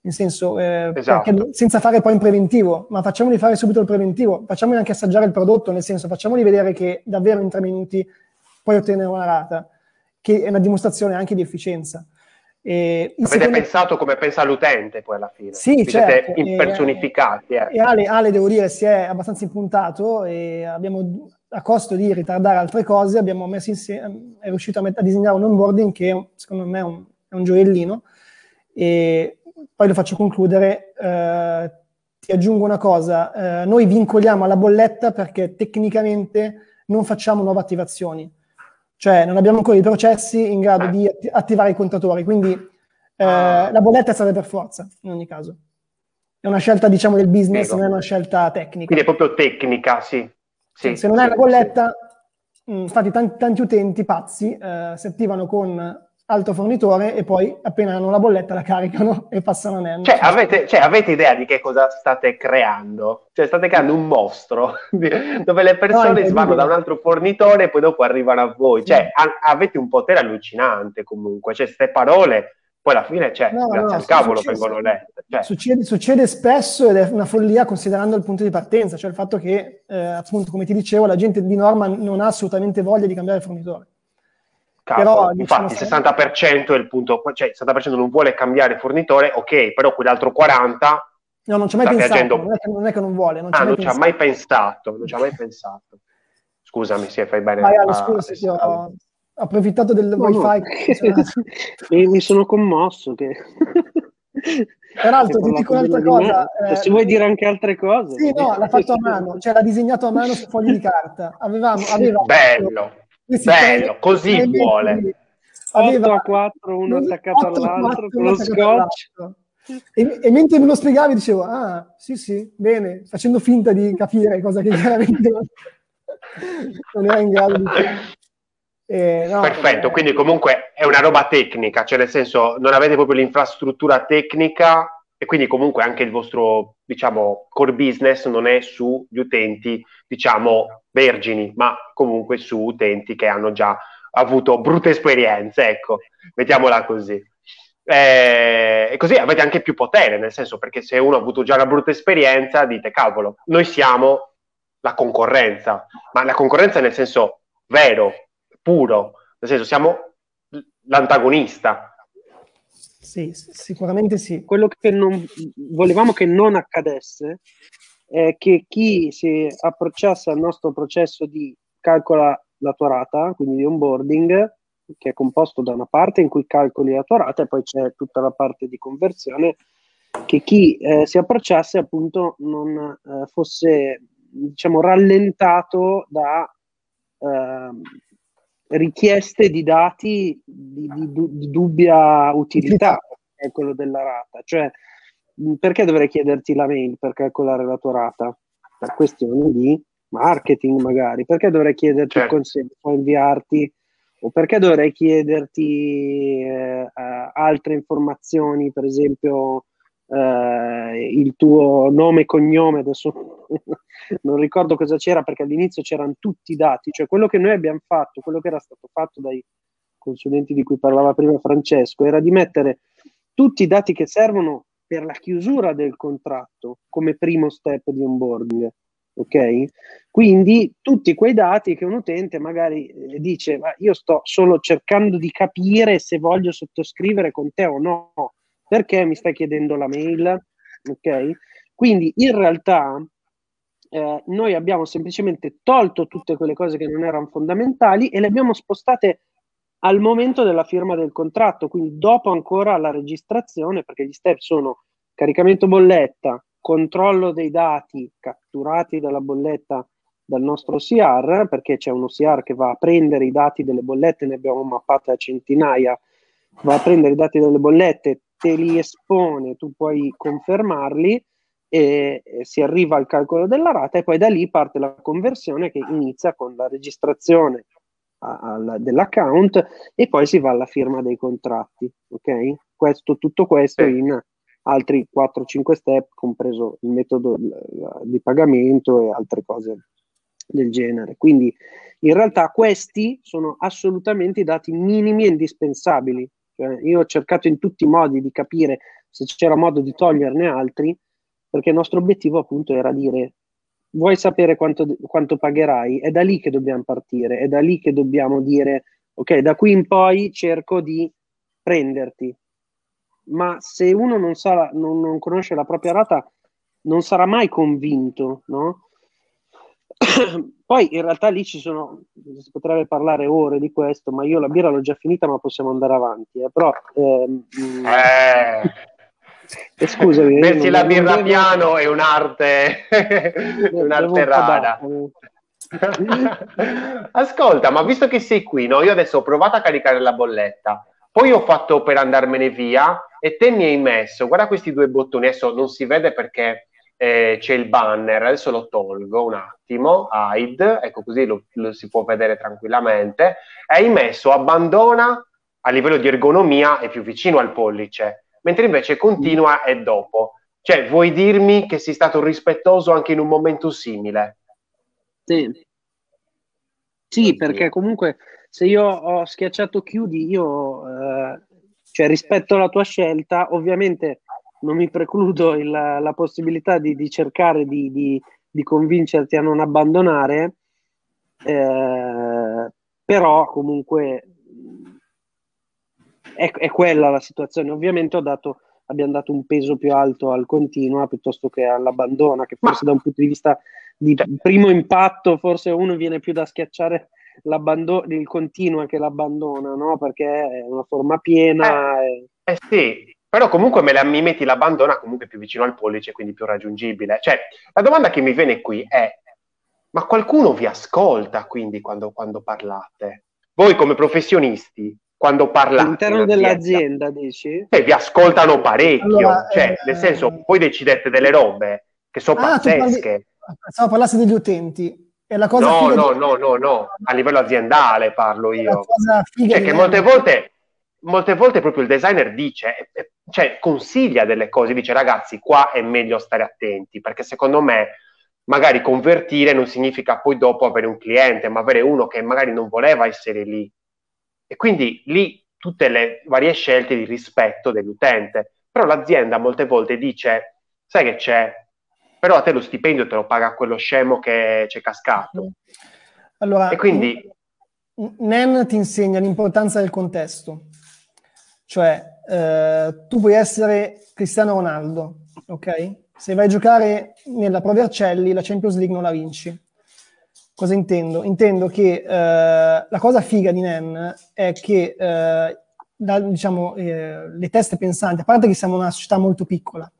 nel senso, eh, esatto. senza fare poi un preventivo, ma facciamoli fare subito il preventivo, facciamoli anche assaggiare il prodotto, nel senso, facciamoli vedere che davvero in tre minuti puoi ottenere una rata, che è una dimostrazione anche di efficienza. E Avete secondo... pensato come pensa l'utente poi alla fine? Sì, Vi certo. Siete impersonificati. E, eh. e Ale, Ale, devo dire, si è abbastanza impuntato e abbiamo, a costo di ritardare altre cose, abbiamo messo insieme, è riuscito a, met- a disegnare un onboarding che secondo me è un, è un gioiellino. E poi lo faccio concludere. Eh, ti aggiungo una cosa, eh, noi vincoliamo alla bolletta perché tecnicamente non facciamo nuove attivazioni cioè non abbiamo ancora i processi in grado di atti- attivare i contatori, quindi eh, ah. la bolletta serve per forza, in ogni caso. È una scelta, diciamo, del business, Prego. non è una scelta tecnica. Quindi è proprio tecnica, sì. Sì se non sì, hai la bolletta, sì. mh, infatti tanti, tanti, utenti pazzi eh, si attivano con altro fornitore e poi appena hanno la bolletta la caricano e passano a NEN. Cioè avete, cioè, avete idea di che cosa state creando? Cioè state creando un mostro dove le persone no, vanno da un altro fornitore e poi dopo arrivano a voi. Cioè a- avete un potere allucinante comunque. Cioè queste parole poi alla fine, cioè, no, grazie no, al cavolo succede, vengono lette. Cioè. Succede, succede, spesso ed è una follia considerando il punto di partenza, cioè il fatto che, eh, appunto, come ti dicevo, la gente di norma non ha assolutamente voglia di cambiare fornitore. Però, diciamo, infatti, il 60% è il punto, cioè il 60% non vuole cambiare fornitore, ok, però quell'altro 40% No, non ci ha mai pensato, agendo... non, è che, non, è che, non vuole. Non ah, non ci ha mai pensato, non ci ha mai pensato. Scusami, se fai bene. Vai, a... scusa, sì, ho approfittato del no, wifi. No. mi sono commosso. Che... Peraltro, ti dico un'altra cosa. Eh, se vuoi dire anche altre cose. Sì, no, l'ha fatto a mano, cioè l'ha disegnato a mano su fogli di carta. Avevamo, aveva Bello. Fatto Bello, così vuole. Aveva 8 a 4, uno attaccato all'altro con lo scotch. E, e, mentre me lo spiegavi dicevo, ah, sì, sì, bene, facendo finta di capire cosa che chiaramente non era in grado di eh, no, Perfetto, quindi comunque è una roba tecnica, cioè nel senso non avete proprio l'infrastruttura tecnica e quindi comunque anche il vostro, diciamo, core business non è sugli utenti, diciamo, vergini, ma comunque su utenti che hanno già avuto brutte esperienze, ecco, mettiamola così. Eh, e così avete anche più potere, nel senso perché se uno ha avuto già una brutta esperienza, dite cavolo, noi siamo la concorrenza, ma la concorrenza nel senso vero, puro, nel senso siamo l'antagonista. Sì, sicuramente sì. Quello che non, volevamo che non accadesse è che chi si approcciasse al nostro processo di calcola la tua rata, quindi di onboarding, che è composto da una parte in cui calcoli la tua rata e poi c'è tutta la parte di conversione, che chi eh, si approcciasse appunto non eh, fosse diciamo rallentato da eh, richieste di dati di, di, di dubbia utilità, è quello della rata, cioè perché dovrei chiederti la mail per calcolare la tua rata? Per questioni di marketing magari, perché dovrei chiederti certo. il consenso, poi inviarti o perché dovrei chiederti eh, altre informazioni, per esempio eh, il tuo nome e cognome, adesso non ricordo cosa c'era perché all'inizio c'erano tutti i dati, cioè quello che noi abbiamo fatto, quello che era stato fatto dai consulenti di cui parlava prima Francesco, era di mettere tutti i dati che servono per la chiusura del contratto come primo step di onboarding. Ok? Quindi tutti quei dati che un utente magari eh, dice, ma io sto solo cercando di capire se voglio sottoscrivere con te o no, perché mi stai chiedendo la mail? Ok? Quindi in realtà eh, noi abbiamo semplicemente tolto tutte quelle cose che non erano fondamentali e le abbiamo spostate al momento della firma del contratto, quindi dopo ancora la registrazione, perché gli step sono caricamento bolletta, controllo dei dati catturati dalla bolletta dal nostro OCR, perché c'è un OCR che va a prendere i dati delle bollette, ne abbiamo mappate a centinaia, va a prendere i dati delle bollette, te li espone, tu puoi confermarli e, si arriva al calcolo della rata e poi da lì parte la conversione che inizia con la registrazione al, dell'account e poi si va alla firma dei contratti. Ok? Questo, tutto questo in altri 4-5 step, compreso il metodo di pagamento e altre cose del genere. Quindi in realtà questi sono assolutamente i dati minimi e indispensabili. Cioè, io ho cercato in tutti i modi di capire se c'era modo di toglierne altri, perché il nostro obiettivo appunto era dire vuoi sapere quanto, quanto pagherai? È da lì che dobbiamo partire, è da lì che dobbiamo dire ok, da qui in poi cerco di prenderti. Ma se uno non, sa, non, non conosce la propria rata, non sarà mai convinto, no? Poi in realtà lì ci sono, si potrebbe parlare ore di questo, ma io la birra l'ho già finita, ma possiamo andare avanti. Eh. Però, ehm, eh. eh, scusami. Versi la birra devo... piano è un'arte, un'arte rara. Ascolta, ma visto che sei qui, no? io adesso ho provato a caricare la bolletta, poi ho fatto per andarmene via e te mi hai messo, guarda questi due bottoni, adesso non si vede perché eh, c'è il banner, adesso lo tolgo un attimo, hide, ecco così lo, lo si può vedere tranquillamente, hai messo abbandona a livello di ergonomia è più vicino al pollice, mentre invece continua è dopo. Cioè, vuoi dirmi che sei stato rispettoso anche in un momento simile? Sì. Sì, perché comunque se io ho schiacciato chiudi, io eh, cioè rispetto alla tua scelta, ovviamente non mi precludo il, la possibilità di, di cercare di, di, di, convincerti a non abbandonare, eh, però comunque è, è, quella la situazione. Ovviamente dato, abbiamo dato un peso più alto al continua piuttosto che all'abbandona, che forse da un punto di vista di primo impatto forse uno viene più da schiacciare il continua che l'abbandona, no? Perché è una forma piena. Eh, e... eh sì, però comunque me la, mi metti l'abbandona comunque più vicino al pollice, quindi più raggiungibile. Cioè, la domanda che mi viene qui è, ma qualcuno vi ascolta quindi quando, quando parlate? Voi come professionisti, quando parlate... All'interno dell'azienda, dici? Eh, vi ascoltano parecchio, allora, cioè, eh, nel senso, voi decidete delle robe che sono ah, pazzesche. Pensavo parlassi degli utenti. È la cosa no, no, di... no, no, no, a livello aziendale parlo io. Cioè, che molte volte molte volte proprio il designer dice, cioè consiglia delle cose, dice ragazzi qua è meglio stare attenti perché secondo me magari convertire non significa poi dopo avere un cliente, ma avere uno che magari non voleva essere lì. E quindi lì tutte le varie scelte di rispetto dell'utente. Però l'azienda molte volte dice, sai che c'è, però a te lo stipendio te lo paga quello scemo che c'è cascato. Allora, e quindi... NEN ti insegna l'importanza del contesto. Cioè, eh, tu puoi essere Cristiano Ronaldo, ok? Se vai a giocare nella Pro Vercelli, la Champions League non la vinci. Cosa intendo? Intendo che eh, la cosa figa di NEN è che eh, da, diciamo, eh, le teste pensanti, a parte che siamo una società molto piccola,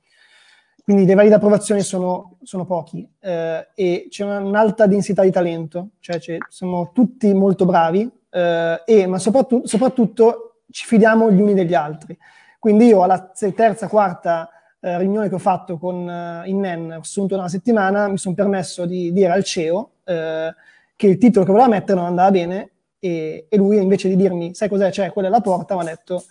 quindi i livelli di sono, sono pochi eh, e c'è un'alta densità di talento, cioè siamo tutti molto bravi, eh, e, ma soprattutto, soprattutto ci fidiamo gli uni degli altri. Quindi io alla terza, quarta eh, riunione che ho fatto con eh, in NEN, ho assunto una settimana, mi sono permesso di dire al CEO eh, che il titolo che voleva mettere non andava bene e, e lui invece di dirmi, sai cos'è, c'è, quella è la porta, mi ha detto,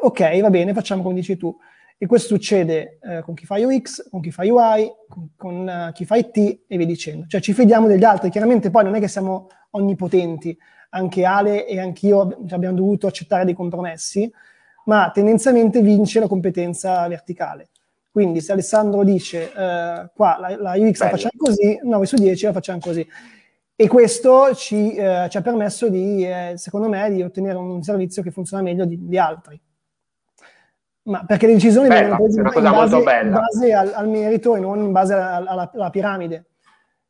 ok, va bene, facciamo come dici tu. E questo succede eh, con chi fa UX, con chi fa UI, con, con uh, chi fa IT e via dicendo. Cioè ci fidiamo degli altri, chiaramente poi non è che siamo onnipotenti, anche Ale e anch'io abbiamo dovuto accettare dei compromessi, ma tendenzialmente vince la competenza verticale. Quindi se Alessandro dice eh, qua la, la UX Bello. la facciamo così, 9 su 10 la facciamo così. E questo ci, eh, ci ha permesso di, eh, secondo me, di ottenere un servizio che funziona meglio di, di altri. Ma perché le decisioni Bella, vengono prese in, base, in base al, al, merito e non in base alla, alla, alla, piramide,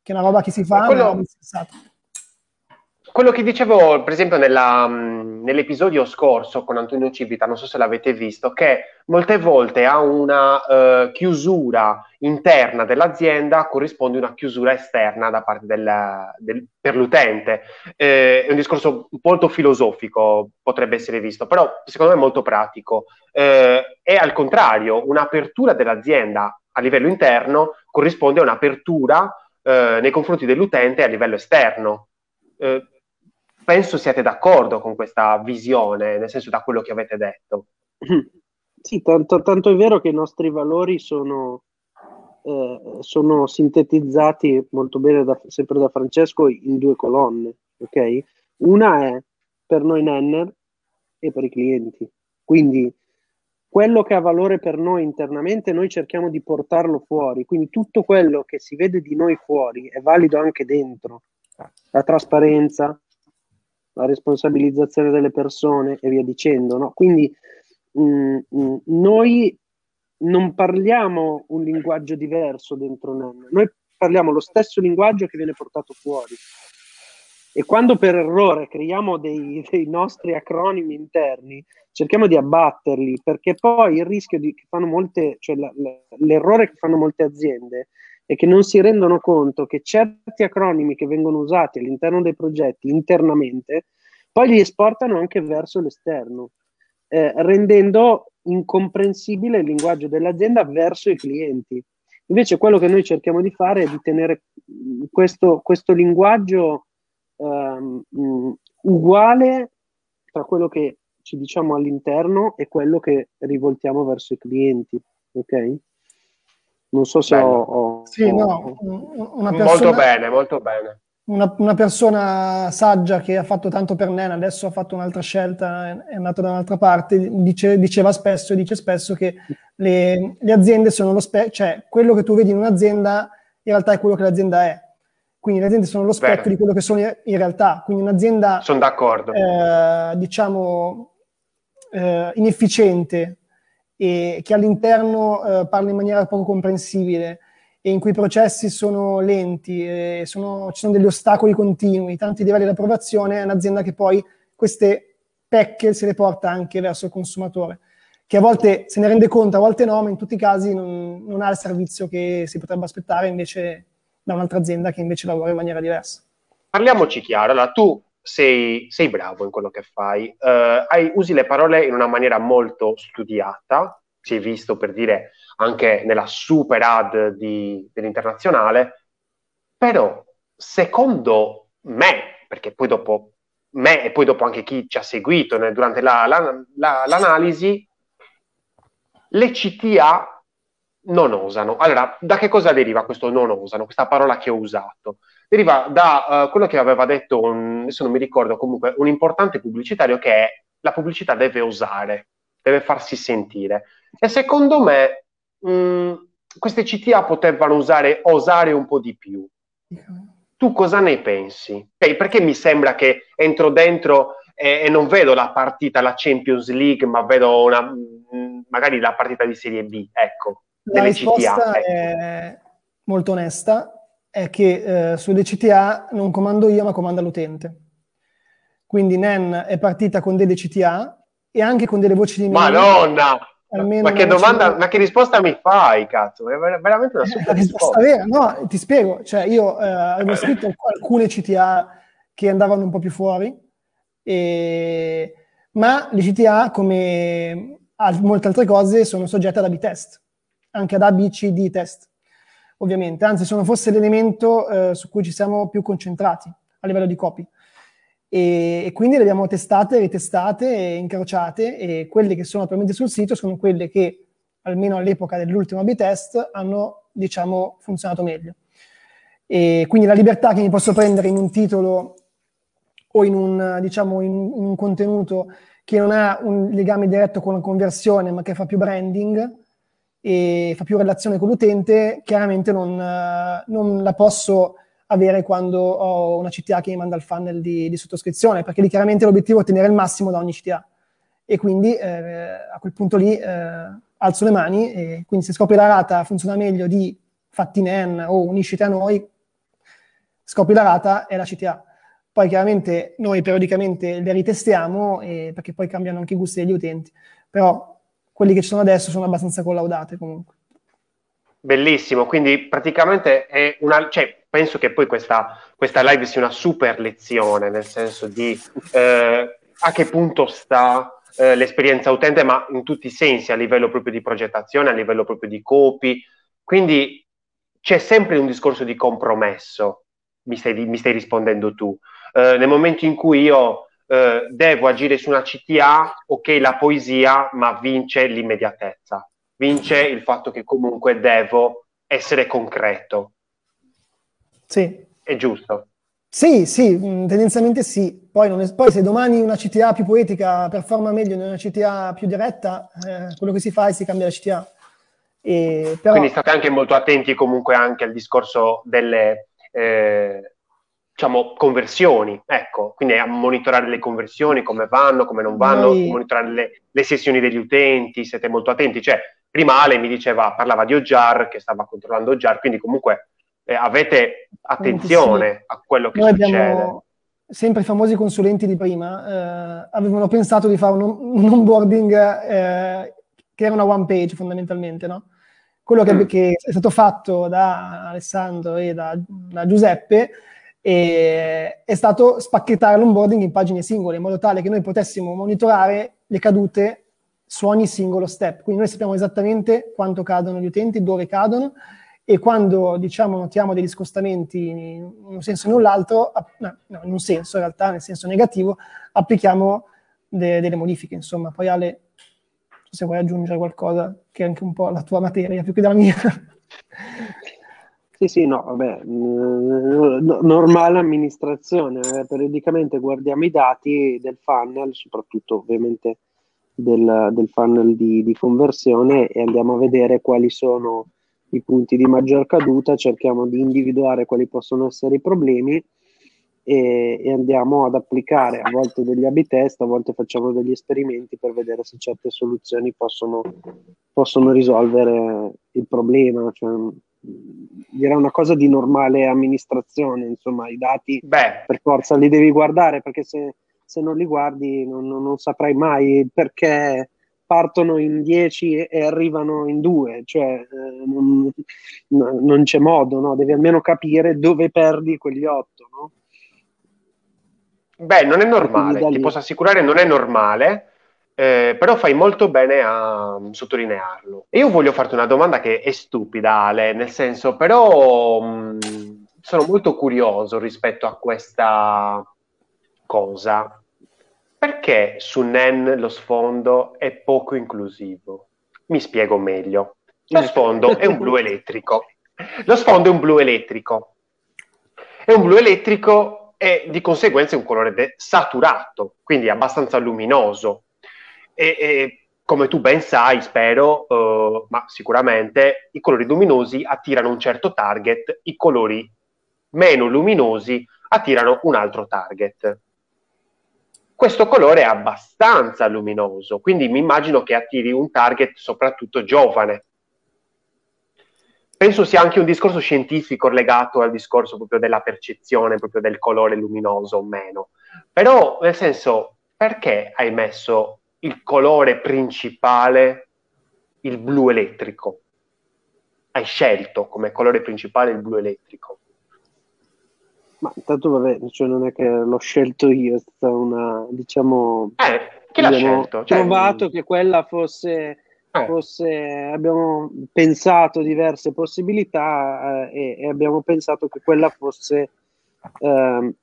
che è una roba che si fa, ma quello che dicevo, per esempio, nella, nell'episodio scorso con Antonio Civita, non so se l'avete visto, che molte volte a una uh, chiusura interna dell'azienda corrisponde una chiusura esterna da parte del, del, per l'utente. Eh, è un discorso molto filosofico, potrebbe essere visto, però secondo me è molto pratico. Eh, e al contrario, un'apertura dell'azienda a livello interno corrisponde a un'apertura eh, nei confronti dell'utente a livello esterno. Eh, penso siate d'accordo con questa visione, nel senso da quello che avete detto. Sì, tanto, tanto è vero che i nostri valori sono, eh, sono sintetizzati molto bene da, sempre da Francesco in due colonne, ok? Una è per noi Nenner e per i clienti. Quindi quello che ha valore per noi internamente, noi cerchiamo di portarlo fuori. Quindi tutto quello che si vede di noi fuori è valido anche dentro. La trasparenza, la responsabilizzazione delle persone e via dicendo. No? Quindi mh, mm, mh, mm, noi non parliamo un linguaggio diverso dentro NEM, noi parliamo lo stesso linguaggio che viene portato fuori. E quando per errore creiamo dei, dei nostri acronimi interni, cerchiamo di abbatterli, perché poi il rischio di, che fanno molte, cioè la, la, l'errore che fanno molte aziende è che non si rendono conto che certi acronimi che vengono usati all'interno dei progetti internamente, poi li esportano anche verso l'esterno, eh, rendendo incomprensibile il linguaggio dell'azienda verso i clienti. Invece quello che noi cerchiamo di fare è di tenere questo, questo linguaggio um, uguale tra quello che ci diciamo all'interno e quello che rivoltiamo verso i clienti. Ok? Non so se ho, ho, Sì, ho, no, una persona, molto bene, molto bene. Una, una, persona saggia che ha fatto tanto per Nena, adesso ha fatto un'altra scelta, è andato da un'altra parte, dice, diceva spesso e dice spesso che le, le aziende sono lo specchio, cioè quello che tu vedi in un'azienda in realtà è quello che l'azienda è. Quindi le aziende sono lo specchio di quello che sono in realtà. Quindi un'azienda, sono d'accordo. Eh, diciamo, eh, inefficiente e che all'interno eh, parla in maniera poco comprensibile e in cui i processi sono lenti, sono, ci sono degli ostacoli continui, tanti livelli di approvazione, è un'azienda che poi queste pecche se le porta anche verso il consumatore, che a volte se ne rende conto, a volte no, ma in tutti i casi non, non ha il servizio che si potrebbe aspettare invece da un'altra azienda che invece lavora in maniera diversa. Parliamoci chiaro, allora tu sei, sei bravo in quello che fai, uh, hai, usi le parole in una maniera molto studiata, si è visto per dire anche nella super ad di, dell'internazionale, però secondo me, perché poi dopo me e poi dopo anche chi ci ha seguito nel, durante la, la, la, l'analisi, le CTA non osano. Allora, da che cosa deriva questo non osano, questa parola che ho usato? Deriva da uh, quello che aveva detto, un, adesso non mi ricordo, comunque un importante pubblicitario che è la pubblicità deve osare, deve farsi sentire. E secondo me mh, mm, queste CTA potevano usare, osare un po' di più. Tu cosa ne pensi? Okay, perché mi sembra che entro dentro e, e, non vedo la partita, la Champions League, ma vedo una, mh, mm, magari la partita di Serie B, ecco. La risposta ecco. è molto onesta, è che eh, sulle CTA non comando io, ma comanda l'utente. Quindi NEN è partita con delle CTA e anche con delle voci di mail. Madonna! ma che domanda, ma che risposta mi fai, cazzo? È veramente una super risposta. Vera. No, ti spiego. Cioè, io eh, avevo scritto alcune CTA che andavano un po' più fuori, e... ma le CTA, come molte altre cose, sono soggette ad A-B test anche ad A, B, C, D test, ovviamente, anzi sono forse l'elemento eh, su cui ci siamo più concentrati a livello di copy. E, e, quindi le abbiamo testate, ritestate e incrociate e quelle che sono attualmente sul sito sono quelle che, almeno all'epoca dell'ultimo A-B test, hanno, diciamo, funzionato meglio. E quindi la libertà che mi posso prendere in un titolo o in un, diciamo, in, in un contenuto che non ha un legame diretto con la conversione, ma che fa più branding, e fa più relazione con l'utente, chiaramente non, non la posso avere quando ho una CTA che mi manda il funnel di, di, sottoscrizione, perché lì chiaramente l'obiettivo è ottenere il massimo da ogni CTA. E quindi eh, a quel punto lì eh, alzo le mani e quindi se scopri la rata funziona meglio di fatti NEN o unisciti a noi, scopri la rata e la CTA. Poi chiaramente noi periodicamente le ritestiamo eh, perché poi cambiano anche i gusti degli utenti. Però quelli che ci sono adesso sono abbastanza collaudate comunque. Bellissimo, quindi praticamente è una, cioè, penso che poi questa, questa live sia una super lezione, nel senso di eh, a che punto sta eh, l'esperienza utente, ma in tutti i sensi, a livello proprio di progettazione, a livello proprio di copy. Quindi c'è sempre un discorso di compromesso, mi stai, mi stai rispondendo tu. Eh, nel momento in cui io eh, devo agire su una CTA, ok, la poesia, ma vince l'immediatezza, vince il fatto che comunque devo essere concreto. Sì. È giusto. Sì, sì, mm, tendenzialmente sì. Poi, è, poi, se domani una CTA più poetica performa meglio di una CTA più diretta, eh, quello che si fa è si cambia la CTA. E, però... Quindi state anche molto attenti comunque anche al discorso delle eh, diciamo, conversioni, ecco, quindi a monitorare le conversioni, come vanno, come non vanno, Noi... monitorare le, le, sessioni degli utenti, siete molto attenti. Cioè, prima Ale mi diceva, parlava di Ojar, che stava controllando Ojar, quindi comunque eh, avete attenzione sì. a quello che Noi succede. Abbiamo sempre i famosi consulenti di prima, eh, avevano pensato di fare un, un onboarding eh, che era una one page fondamentalmente, no? Quello che, mm. che, è stato fatto da Alessandro e da, da Giuseppe è, stato spacchettare l'onboarding in pagine singole, in modo tale che noi potessimo monitorare le cadute su ogni singolo step. Quindi noi sappiamo esattamente quanto cadono gli utenti, dove cadono, e quando diciamo notiamo degli scostamenti in un senso o nell'altro, no, no, in un senso in realtà, nel senso negativo, applichiamo de- delle modifiche. Insomma, poi Ale, se vuoi aggiungere qualcosa che è anche un po' la tua materia più che della mia. Sì, sì, no, vabbè, normale amministrazione, eh, periodicamente guardiamo i dati del funnel, soprattutto ovviamente del, del funnel di, di, conversione e andiamo a vedere quali sono i punti di maggior caduta, cerchiamo di individuare quali possono essere i problemi e, e, andiamo ad applicare a volte degli A-B test, a volte facciamo degli esperimenti per vedere se certe soluzioni possono, possono risolvere il problema. Cioè, direi una cosa di normale amministrazione, insomma, i dati Beh. per forza li devi guardare perché se, se non li guardi non, non, non saprai mai perché partono in 10 e arrivano in 2, cioè eh, non, non, c'è modo, no? devi almeno capire dove perdi quegli 8. No? Beh, non è normale, ti posso assicurare non è normale, eh, però fai molto bene a sottolinearlo. E io voglio farti una domanda che è stupida, Ale, nel senso, però mh, sono molto curioso rispetto a questa cosa. Perché su NEN lo sfondo è poco inclusivo? Mi spiego meglio. Lo sfondo è un blu elettrico. Lo sfondo è un blu elettrico. È un blu elettrico e di conseguenza è un colore de- saturato, quindi abbastanza luminoso. E, e, come tu ben sai, spero, uh, ma sicuramente i colori luminosi attirano un certo target, i colori meno luminosi attirano un altro target questo colore è abbastanza luminoso, quindi mi immagino che attiri un target soprattutto giovane. Penso sia anche un discorso scientifico legato al discorso proprio della percezione, proprio del colore luminoso o meno. Però, nel senso, perché hai messo il colore principale, il blu elettrico? Hai scelto come colore principale il blu elettrico? Ma intanto vabbè, cioè non è che l'ho scelto io, è stata una, diciamo... Eh, chi l'ha scelto? Cioè, trovato che quella fosse, eh. fosse, abbiamo pensato diverse possibilità eh, e, e, abbiamo pensato che quella fosse ehm,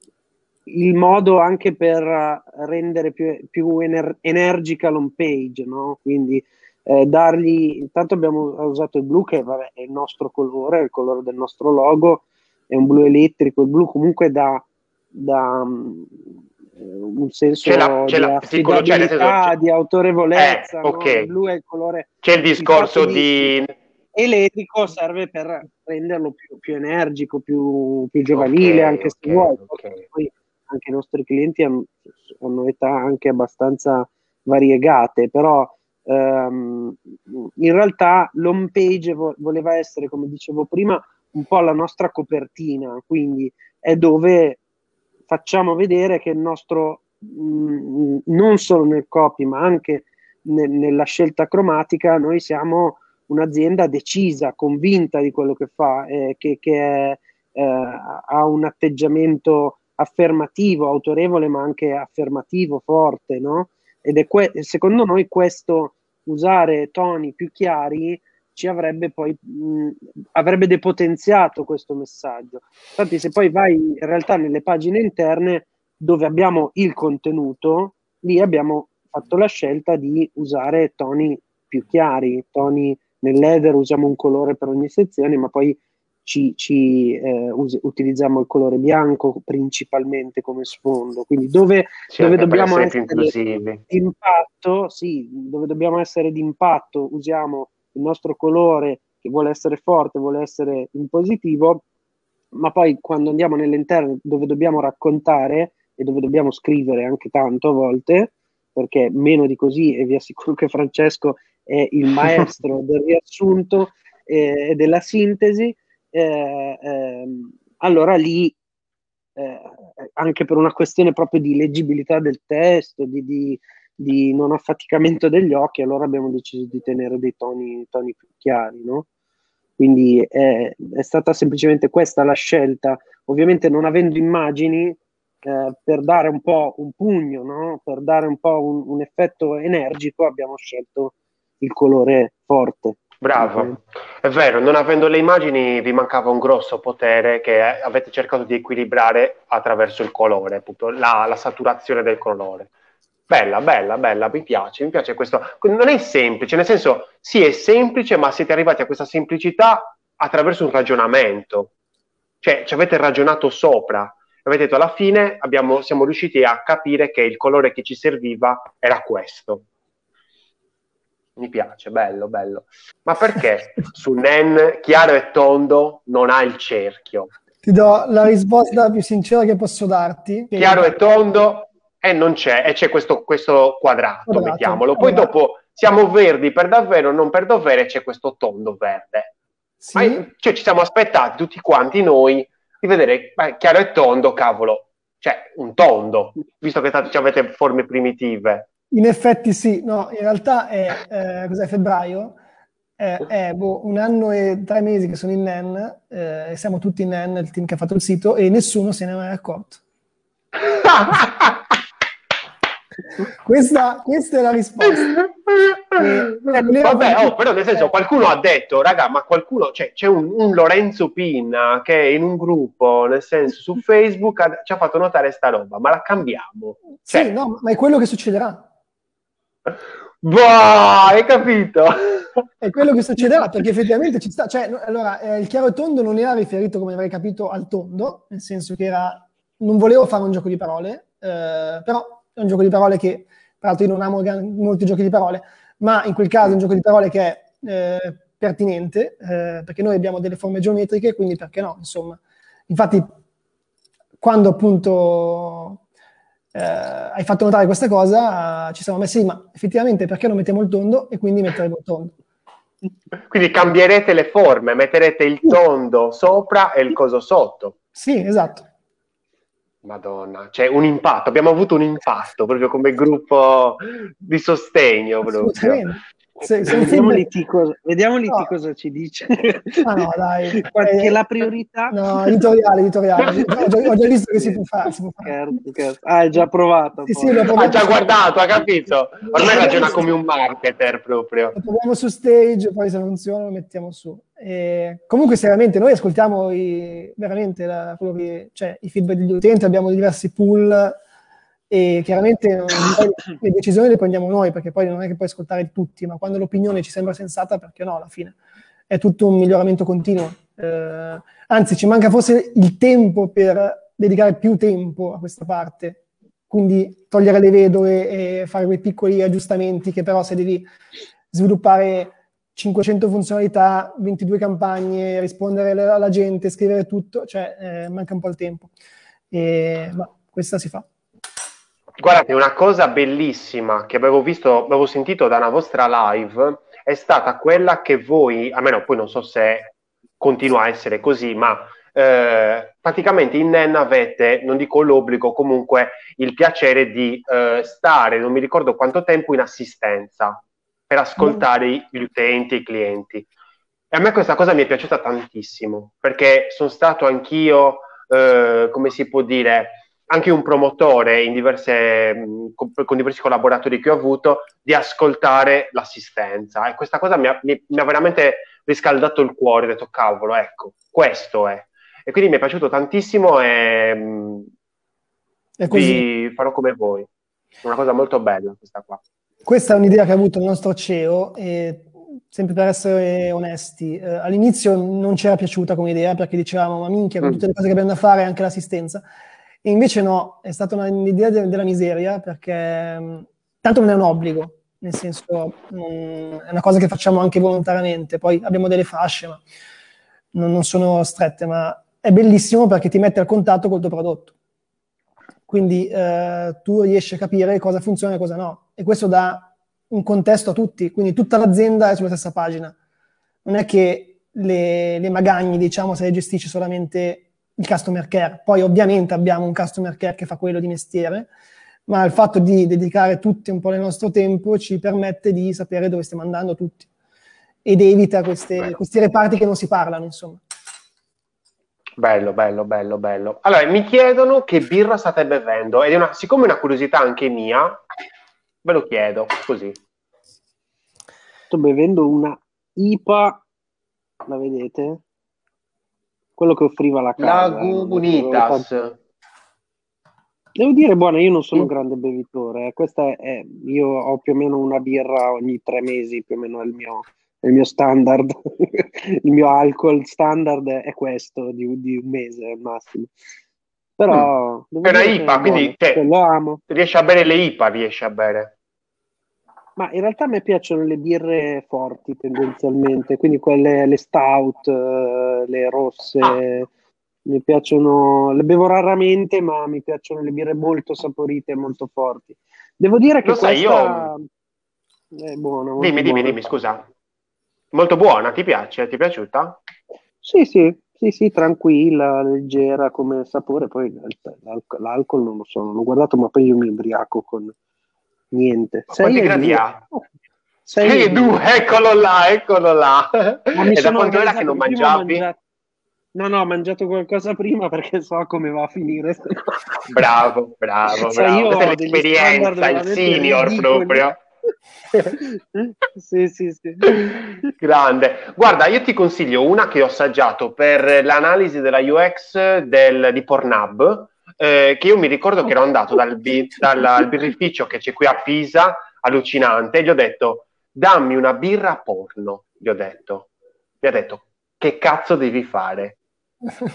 il modo anche per rendere più, più ener- energica l'home page, no? Quindi eh, dargli, intanto abbiamo usato il blu che vabbè, è il nostro colore, è il colore del nostro logo, è un blu elettrico, il blu comunque dà, dà um, un senso c'è la, c'è la, sì, c'è, senso, di autorevolezza. Eh, okay. no? Il blu è il colore. C'è il discorso di... Elettrico serve per renderlo più, più energico, più, più giovanile, okay, anche se vuoi. Poi anche i nostri clienti hanno, età anche abbastanza variegate, però um, in realtà l'home page vo- voleva essere, come dicevo prima, un po' la nostra copertina, quindi è dove facciamo vedere che il nostro, mh, mm, non solo nel copy, ma anche ne, nella scelta cromatica, noi siamo un'azienda decisa, convinta di quello che fa, eh, che, che è, eh, ha un atteggiamento affermativo, autorevole, ma anche affermativo, forte, no? Ed è que- secondo noi questo usare toni più chiari ci avrebbe poi mh, avrebbe depotenziato questo messaggio. Infatti, se poi vai in realtà nelle pagine interne dove abbiamo il contenuto, lì abbiamo fatto la scelta di usare toni più chiari, toni nell'header usiamo un colore per ogni sezione, ma poi ci, ci eh, us- utilizziamo il colore bianco principalmente come sfondo, quindi dove, sì, dove dobbiamo essere d'impatto, sì, dove dobbiamo essere d'impatto usiamo il nostro colore che vuole essere forte, vuole essere in positivo, ma poi quando andiamo nell'interno dove dobbiamo raccontare e dove dobbiamo scrivere anche tanto a volte, perché meno di così, e vi assicuro che Francesco è il maestro del riassunto eh, e della sintesi, eh, ehm, allora lì, eh, anche per una questione proprio di leggibilità del testo, di, di, di, non affaticamento degli occhi, allora abbiamo deciso di tenere dei toni, toni più chiari, no? Quindi è, è, stata semplicemente questa la scelta, ovviamente non avendo immagini, eh, per dare un po' un pugno, no? per dare un po' un, un effetto energico, abbiamo scelto il colore forte. Bravo, è vero, non avendo le immagini vi mancava un grosso potere che avete cercato di equilibrare attraverso il colore, appunto, la, la, saturazione del colore. Bella, bella, bella, mi piace, mi piace questo. Non è semplice, nel senso, sì, è semplice, ma siete arrivati a questa semplicità attraverso un ragionamento. Cioè, ci avete ragionato sopra. Avete detto, alla fine abbiamo, siamo riusciti a capire che il colore che ci serviva era questo mi piace, bello, bello. Ma perché su Nen chiaro e tondo non ha il cerchio? Ti do la risposta più sincera che posso darti. Chiaro e tondo e non c'è, e c'è questo, questo quadrato, quadrato, mettiamolo. Poi allora. dopo siamo verdi per davvero, non per davvero, e c'è questo tondo verde. Sì. Ma, cioè, ci siamo aspettati tutti quanti noi di vedere beh, chiaro e tondo, cavolo, cioè un tondo, visto che t- avete forme primitive. In effetti sì, no, in realtà è, eh, cos'è, febbraio, è, è boh, un anno e tre mesi che sono in NEN, eh, siamo tutti in NEN, il team che ha fatto il sito, e nessuno se ne è mai accorto. questa, questa, è la risposta. Eh, Vabbè, oh, però nel senso qualcuno ha detto, raga, ma qualcuno, cioè, c'è un, un, Lorenzo Pinna che in un gruppo, nel senso su Facebook, ha, ci ha fatto notare sta roba, ma la cambiamo. Cioè, sì, no, ma è quello che succederà. Boh, hai capito? È quello che succederà perché effettivamente ci sta. Cioè, allora, eh, il chiaro e tondo non era riferito, come avrei capito, al tondo, nel senso che era. Non volevo fare un gioco di parole, eh, però è un gioco di parole che, tra l'altro, io non amo molti giochi di parole, ma in quel caso è un gioco di parole che è eh, pertinente, eh, perché noi abbiamo delle forme geometriche, quindi perché no? Insomma, infatti, quando appunto eh, hai fatto notare questa cosa, ci siamo messi, ma effettivamente perché non mettiamo il tondo e quindi metteremo il tondo? Quindi cambierete le forme, metterete il tondo sopra e il coso sotto. Sì, esatto. Madonna, c'è un impatto, abbiamo avuto un impatto proprio come gruppo di sostegno. Proprio. Se, se vediamo film... Liti cosa, vediamo Liti no. cosa ci dice. Ah no, dai. Perché eh, la priorità... No, editoriale, editoriale. ho, già, ho già visto che si può fare. Si può fare. Ah, hai già provato. Sì, sì, ha già guardato, ha capito. Ormai ragiona come un marketer proprio. Lo proviamo su stage, poi se funziona lo mettiamo su. E comunque, seriamente, noi ascoltiamo i, veramente la, che, cioè, i feedback degli utenti, abbiamo diversi pool e chiaramente le decisioni le prendiamo noi perché poi non è che puoi ascoltare tutti, ma quando l'opinione ci sembra sensata, perché no, alla fine è tutto un miglioramento continuo. Eh, anzi, ci manca forse il tempo per dedicare più tempo a questa parte, quindi togliere le vedove e fare quei piccoli aggiustamenti che però se devi sviluppare 500 funzionalità, 22 campagne, rispondere alla gente, scrivere tutto, cioè eh, manca un po' il tempo. E, ma questa si fa. Guardate, una cosa bellissima che avevo visto, avevo sentito da una vostra live è stata quella che voi, almeno poi non so se continua a essere così, ma eh, praticamente in NEN avete, non dico l'obbligo, comunque il piacere di eh, stare, non mi ricordo quanto tempo, in assistenza per ascoltare mm. gli utenti, i clienti. E a me questa cosa mi è piaciuta tantissimo, perché sono stato anch'io, eh, come si può dire, anche un promotore diverse, con, diversi collaboratori che ho avuto di ascoltare l'assistenza e questa cosa mi ha, mi, mi ha veramente riscaldato il cuore, ho detto cavolo, ecco, questo è. E quindi mi è piaciuto tantissimo e, e così. farò come voi. Una cosa molto bella questa qua. Questa è un'idea che ha avuto il nostro CEO e sempre per essere onesti, eh, all'inizio non ci era piaciuta come idea perché dicevamo ma minchia con mm. tutte le cose che abbiamo da fare anche l'assistenza invece no, è stata un'idea de- della miseria perché mm, tanto non è un obbligo, nel senso mm, è una cosa che facciamo anche volontariamente, poi abbiamo delle fasce ma non, non sono strette, ma è bellissimo perché ti mette al contatto col tuo prodotto. Quindi eh, tu riesci a capire cosa funziona e cosa no. E questo dà un contesto a tutti, quindi tutta l'azienda è sulla stessa pagina. Non è che le, le magagne, diciamo, se le gestisce solamente il customer care. Poi ovviamente abbiamo un customer care che fa quello di mestiere, ma il fatto di dedicare tutti un po' del nostro tempo ci permette di sapere dove stiamo andando tutti ed evita queste, questi reparti che non si parlano, insomma. Bello, bello, bello, bello. Allora, mi chiedono che birra state bevendo ed è una, siccome è una curiosità anche mia, ve lo chiedo così. Sto bevendo una IPA, la vedete? Quello che offriva la casa. Lagunitas. Devo dire, buona, io non sono un grande bevitore. Eh. Questa è, io ho più o meno una birra ogni tre mesi, più o meno è il mio, il mio standard, il mio alcol standard è questo di, di un mese al massimo. Però mm. è una IPA, quindi te, lo amo. Riesci a bere le IPA, riesci a bere. Ma in realtà a me piacciono le birre forti tendenzialmente, quindi quelle le stout, eh, le rosse, ah. mi piacciono, le bevo raramente, ma mi piacciono le birre molto saporite e molto forti. Devo dire che Lo sai, io... è buona. Dimmi, dimmi, dimmi, scusa. Molto buona, ti piace? Ti è piaciuta? Sì, sì, sì, sì, tranquilla, leggera come sapore. Poi l'alcol, l'alcol non lo so, non l'ho guardato, ma poi io mi ubriaco con niente. Quanti gradi ha? Sei e due, eccolo là, eccolo là. e da quanto era che non mangiavi? Mangiato... No, no, ho mangiato qualcosa prima perché so come va a finire. bravo, bravo, cioè, bravo. Io Questa è l'esperienza, il senior ridicoli. proprio sì, sì, sì. Grande. Guarda, io ti consiglio una che ho assaggiato per l'analisi della UX del, di Pornhub, eh, che io mi ricordo che ero andato dal, dal birrificio che c'è qui a Pisa, allucinante, e gli ho detto, dammi una birra porno, gli ho detto. Mi ha detto, che cazzo devi fare?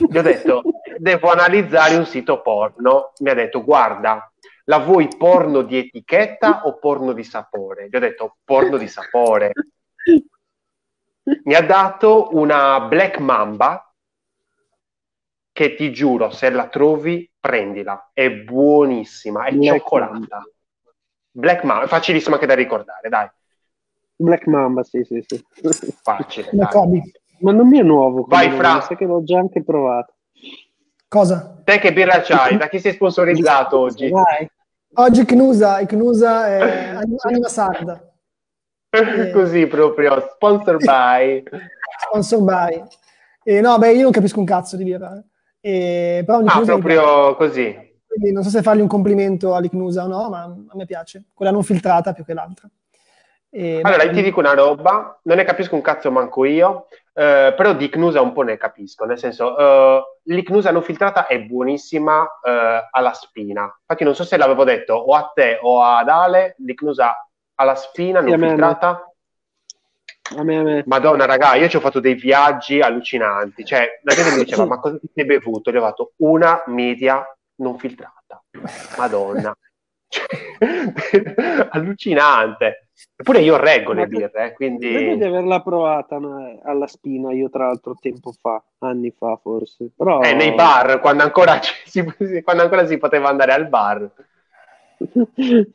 Gli ho detto, devo analizzare un sito porno. Mi ha detto, guarda, la vuoi porno di etichetta o porno di sapore? Gli ho detto porno di sapore. Mi ha dato una Black Mamba che ti giuro, se la trovi, prendila. È buonissima, è Black cioccolata. Mamba. Black Mamba, è facilissima anche da ricordare, dai. Black Mamba, sì, sì, sì. Facile. Ma non mi è nuovo. Vai, Fra. Sai che l'ho già anche provato. Cosa? Te che birra c'hai? Da chi sei sponsorizzato oggi? Vai. Oggi Knusa, Knusa è anima sarda. Così proprio, sponsor by. Sponsor by. E no, beh, io non capisco un cazzo di birra. E, però ah, proprio così. Quindi non so se fargli un complimento all'Icnusa o no, ma a me piace. Quella non filtrata più che l'altra. E, allora, beh, ti dico una roba, non ne capisco un cazzo manco io, eh, però di Cnusa un po' ne capisco, nel senso, eh, l'Icnusa non filtrata è buonissima eh, alla spina. Infatti non so se l'avevo detto o a te o ad Ale, l'Icnusa alla spina non filtrata. A me, a me. Madonna, raga, io ci ho fatto dei viaggi allucinanti. Cioè, la gente mi diceva, ma cosa ti sei bevuto? Gli ho fatto una media non filtrata. Madonna. allucinante. Eppure io reggo le birre, eh, quindi... Credo di averla provata no, alla spina, io tra l'altro tempo fa, anni fa forse. Però... Eh, nei bar, quando ancora, si, quando ancora si poteva andare al bar.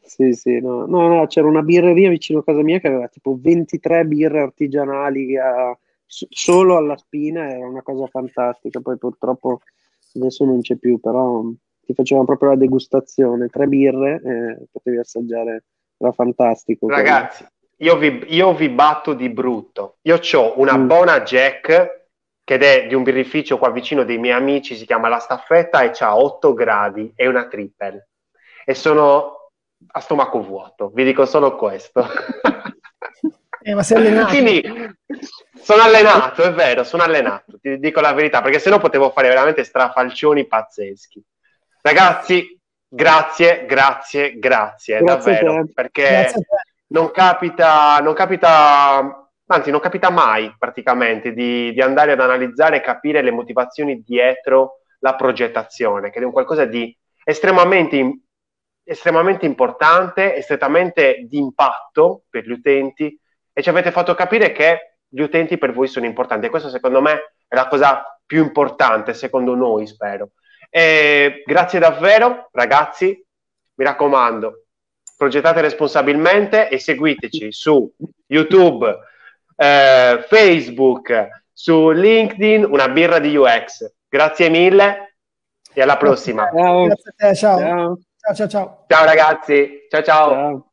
Sì, sì, no. no, no, c'era una birreria vicino a casa mia che aveva tipo 23 birre artigianali a... solo alla spina, era una cosa fantastica, poi purtroppo adesso non c'è più, però ti facevano proprio la degustazione, tre birre, eh, potevi assaggiare, era fantastico. Ragazzi, io vi, io vi, batto di brutto. Io ho una mm. buona Jack che è di un birrificio qua vicino dei miei amici, si chiama La Staffetta e ha 8 gradi, è una triple. E sono a stomaco vuoto, vi dico solo questo. Eh, ma sei allenato. Quindi sono allenato, è vero, sono allenato, ti dico la verità, perché sennò potevo fare veramente strafalcioni pazzeschi. Ragazzi, grazie, grazie, grazie, grazie davvero, perché non capita, non capita anzi non capita mai praticamente di, di andare ad analizzare e capire le motivazioni dietro la progettazione, che è un qualcosa di estremamente, estremamente importante, estremamente di impatto per gli utenti e ci avete fatto capire che gli utenti per voi sono importanti e questo secondo me è la cosa più importante, secondo noi spero. E grazie davvero ragazzi, mi raccomando, progettate responsabilmente e seguiteci su YouTube, eh, Facebook, su LinkedIn, una birra di UX. Grazie mille e alla prossima. Ciao. Grazie a te, ciao. Ciao, ciao, ciao. Ciao ragazzi, ciao ciao. ciao.